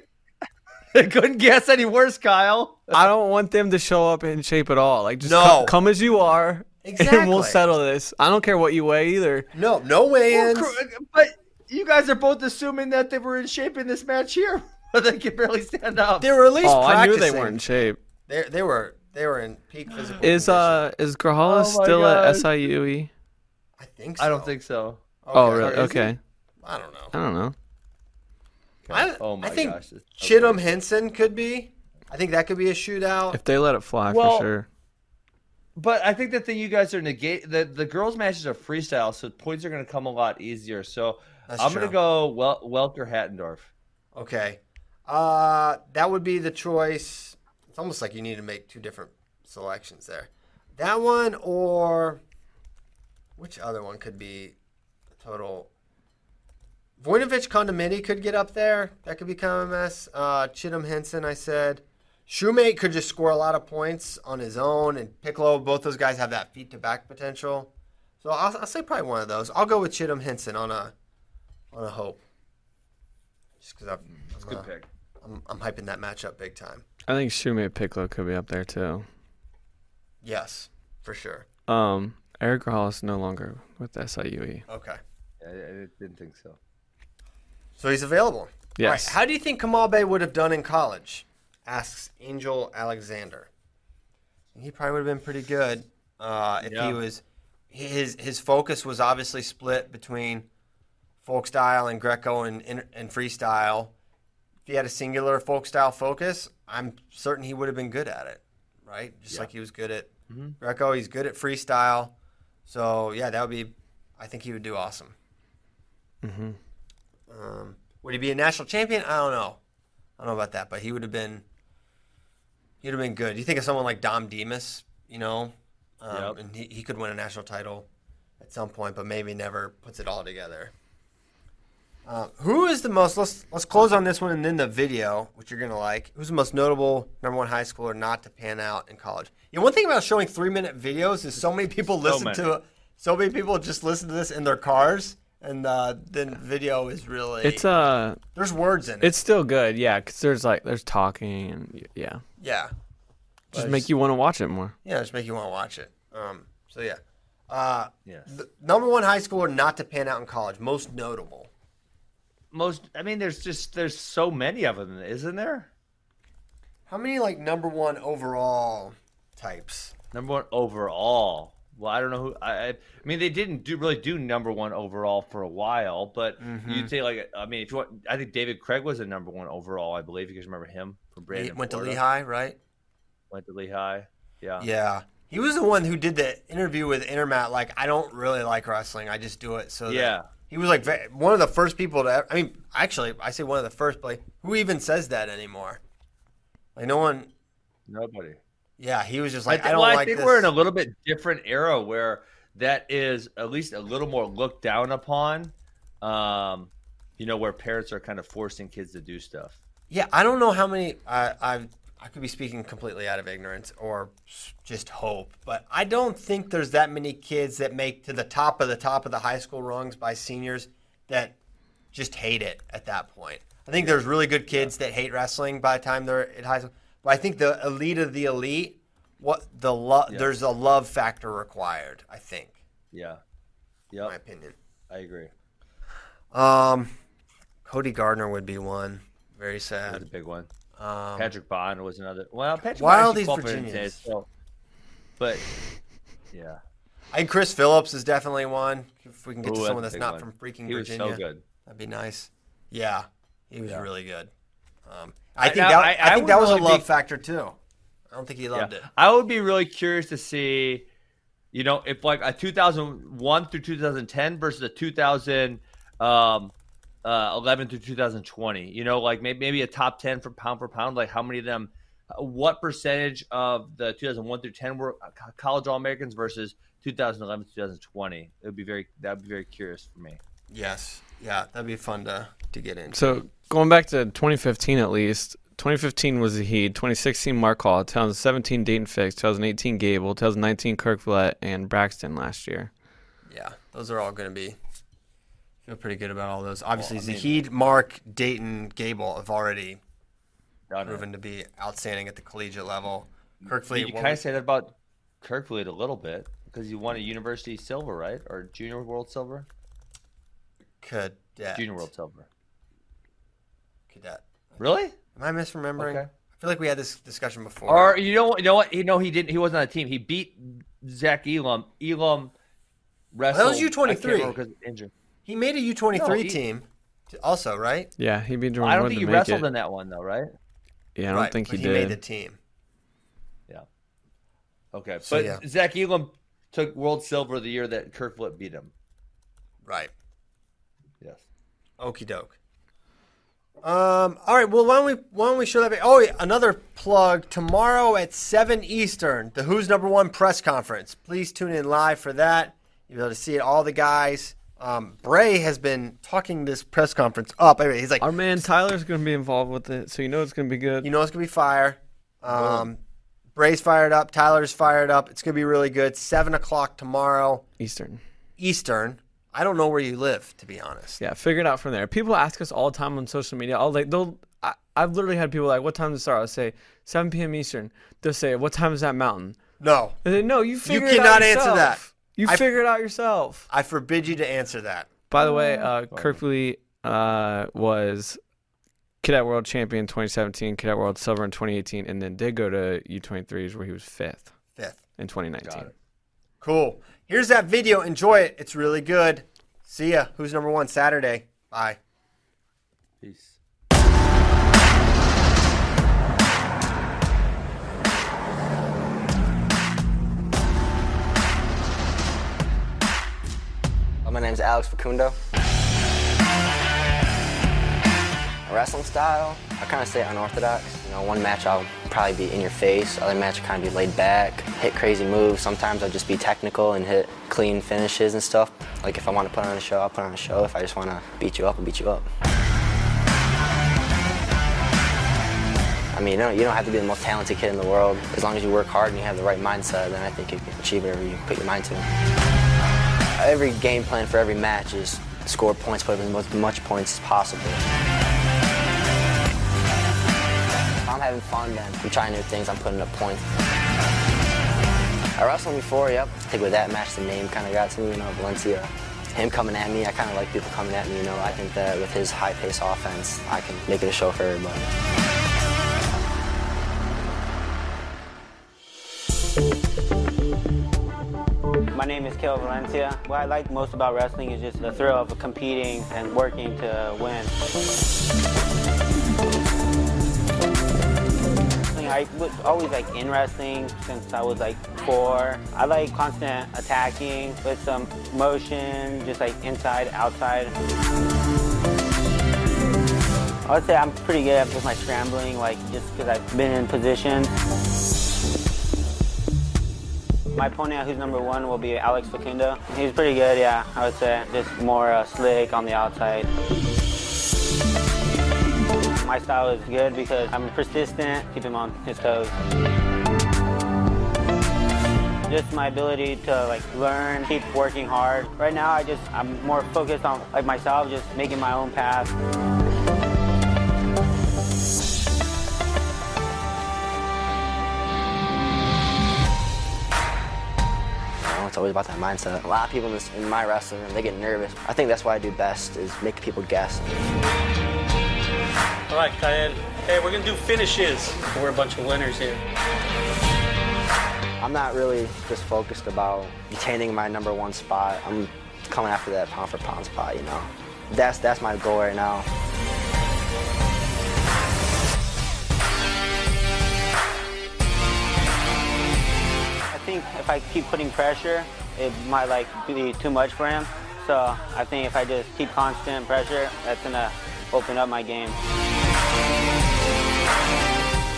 they couldn't guess any worse, Kyle. I don't want them to show up in shape at all. Like just No. come, come as you are, and we'll settle this. I don't care what you weigh either. No, no Well, weigh-ins. cr- But you guys are both assuming that they were in shape in this match here, but they can barely stand up. They were at least Oh, I knew they weren't in shape. They, they were they were in peak physical. Is condition. uh is Grajales Oh my still at. SIUE? I think so. I don't think so. Okay. Oh really? Is he? Okay. I don't know. I don't know. I, Oh my I think gosh. Chittum great. Henson could be. I think that could be a shootout. If they let it fly Well, for sure. But I think the thing you guys are negate the the girls matches are freestyle, so points are going to come a lot easier. So That's I'm true. going to go Wel- Welker Hattendorf. Okay. Uh, that would be the choice. It's almost like you need to make two different selections there. That one or which other one could be the total? Voinovich Condomiti could get up there. That could become a mess. Uh, Chittum Henson, I said. Shumate could just score a lot of points on his own, and Picklo, both those guys have that feet to back potential. So I'll, I'll say probably one of those. I'll go with Chittum Henson on a on a hope. Just because I'm, I'm, uh, pick. I'm, I'm hyping that matchup big time. I think Shumate Picklo could be up there too. Yes, for sure. Um, Eric Grajales no longer with SIUE. Okay. I, I didn't think so. So he's available. Yes. All right. How do you think Kamal Bey would have done in college? Asks Angel Alexander. He probably would have been pretty good uh, if Yeah. he was. His his focus was obviously split between folk style and Greco and, and, and freestyle. If he had a singular folk style focus, I'm certain he would have been good at it, right? Just Yeah. like he was good at Mhm. Greco, he's good at freestyle. So yeah, that would be. I think he would do awesome. hmm Um, would he be a national champion? I don't know. I don't know about that, but he would have been. He'd have been good. You think of someone like Dom Demas, you know, um, Yep. and he, he could win a national title at some point, but maybe never puts it all together. Uh, who is the most? Let's let's close on this one and then the video, which you're gonna like. Who's the most notable number one high schooler not to pan out in college? Yeah, one thing about showing three minute videos is so many people So listen many. to so many people just listen to this in their cars, and uh, then video is really It's uh, there's words in it. it's still good, yeah, because there's like there's talking and yeah, yeah, just But make you want to watch it more. yeah, just make you want to watch it. Um, so yeah, uh, Yes. number one high schooler not to pan out in college, most notable. Most. I mean, there's just there's so many of them, isn't there? How many like number one overall types? Number one overall. Well, I don't know who. I, I mean, they didn't do really do number one overall for a while, but Mm-hmm. you'd say like I mean, if you want, I think David Craig was a number one overall. I believe you guys remember him from He Brandon. went to Lehigh, right? Went to Lehigh. Yeah. Yeah. He was the one who did the interview with Intermat. Like, I don't really like wrestling. I just do it so. that- Yeah. He was like one of the first people to. ever- I mean, actually, I say one of the first, but like, who even says that anymore? Like, no one. Nobody. Yeah, he was just I, like, I don't well, I think this. we're in a little bit different era where that is at least a little more looked down upon. Um, you know, where parents are kind of forcing kids to do stuff. Yeah, I don't know how many. I I I could be speaking completely out of ignorance or just hope, but I don't think there's that many kids that make to the top of the top of the high school rungs by seniors that just hate it at that point. I think there's really good kids that hate wrestling by the time they're at high school, but I think the elite of the elite, what the love, Yeah. there's a love factor required. I think, Yeah. Yeah. my opinion. I agree. Um, Cody Gardner would be one. Very sad. was a big one. Um, Patrick Bond was another. Well, Patrick Wild Bond actually these Virginians. today, so- but yeah, I think Chris Phillips is definitely one. If we can get Ooh, to someone a that's not one. from freaking he was Virginia, so good. that'd be nice. Yeah, he was Yeah. really good. Um, I I- think now, that, I- I, I think would that was a love be- factor too. I don't think he loved Yeah. it. I would be really curious to see, you know, if like a 2001 through 2010 versus a 2000. um, uh, 11 through 2020. You know, like maybe maybe a top 10 for pound for pound. Like how many of them? uh, What percentage of the 2001 through 10 were college All Americans versus 2011 2020? It would be very that would be very curious for me. Yes, yeah, that'd be fun to to get into. So going back to 2015 at least, 2015 was Zahid, 2016 Mark Hall, 2017 Daton Fix, 2018 Gable, 2019 Kerkvliet, and Braxton last year. yeah, those are all going to be. Feel pretty good about all those. Obviously, Well, I mean- Zahid, Mark, Daton, Gable have already proven to be outstanding at the collegiate level. Kerkvliet, you kind of say that about Kerkvliet a little bit because you won a university silver, right? Or junior world silver? cadet. Junior world silver. cadet. Really? Am I misremembering? Okay. I feel like we had this discussion before. Or you know? You know what? You know he didn't. He wasn't on the team. He beat Zach Elam. Elam wrestled. was U23. I can't remember 'cause of injury. He made a U twenty No, three he- team, also, right? Yeah, he beat Jordan I don't Wood think to he make wrestled it. in that one though, right? Yeah, I don't right, think but he, he did. made the team. Yeah. Okay, So, but yeah. Zach Elam took world silver the year that Kerkvliet beat him. Right. Yes. Okie doke. Um. All right. Well, why don't we why don't we show that? vi- Oh, yeah, another plug tomorrow at seven Eastern, the Who's Number One press conference. Please tune in live for that. You'll be able to see it. All the guys. Um, Bray has been talking this press conference up. Anyway, he's like, Our man Tyler's going to be involved with it, so you know it's going to be good. You know it's gonna be fire. Um, Bray's fired up. Tyler's fired up. It's gonna be really good. Seven o'clock tomorrow Eastern. Eastern. I don't know where you live, to be honest. Yeah, figure it out from there. People ask us all the time on social media. I'll like they'll. I, I've literally had people like, "What time does it start?" I'll say 7 p.m. Eastern. They'll say, "What time is that mountain?" No, then, no, you figure it cannot out answer yourself. that. You I- figure it out yourself. I forbid you to answer that. By the way, uh, Kirkley uh, was Cadet World Champion 2017, Cadet World Silver in 2018, and then did go to U23s where he was fifth Fifth. in 2019. Got it. Cool. Here's that video. Enjoy it. It's really good. See ya. Who's number one Saturday? Bye. Peace. My name's Alex Facundo. Wrestling style, I kind of say unorthodox. You know, one match I'll probably be in your face, other match I'll kind of be laid back, hit crazy moves. Sometimes I'll just be technical and hit clean finishes and stuff. Like if I want to put on a show, I'll put on a show. If I just want to beat you up, I'll beat you up. I mean, you don't, you don't have to be the most talented kid in the world. As long as you work hard and you have the right mindset, then I think you can achieve whatever you put your mind to. Every game plan for every match is score points, put as much, points as possible. I'm having fun, then I'm trying new things, I'm putting up points. I wrestled before, yep. I think with that match, the name kind of got to me, you know, Valencia. Him coming at me, I kind of like people coming at me, you know. I think that with his high-paced offense, I can make it a show for everybody. Name is Kael Valencia. What I like most about wrestling is just the thrill of competing and working to win. I was always like in wrestling since I was like four. I like constant attacking with some motion, just like inside, outside. I would say I'm pretty good at just my scrambling, like just because I've been in position. My opponent, who's number one, will be Alex Facundo. He's pretty good, yeah, I would say. Just more uh, slick on the outside. My style is good because I'm persistent, keep him on his toes. Just my ability to like learn, keep working hard. Right now, I just I'm more focused on like myself, just making my own path. It's always about that mindset. A lot of people in, this, in my wrestling room, they get nervous. I think that's what I do best is make people guess. All right, Kyle. Hey, we're gonna do finishes. We're a bunch of winners here. I'm not really just focused about retaining my number one spot. I'm coming after that pound for pound spot, you know. That's that's my goal right now. Think if I keep putting pressure, it might like be too much for him. So I think if I just keep constant pressure, that's gonna open up my game.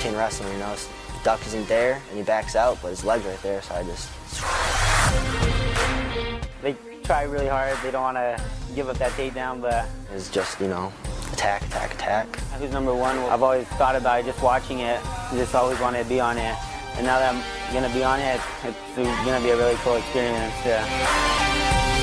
Teen wrestling, you know, his duck isn't there and he backs out, but his leg's right there, so I just They try really hard. They don't want to give up that takedown, but it's just, you know, attack, attack, attack. who's number one? I've always thought about it, just watching it. Just always wanted to be on it. And now that I'm gonna be on it, it's gonna be a really cool experience. Yeah.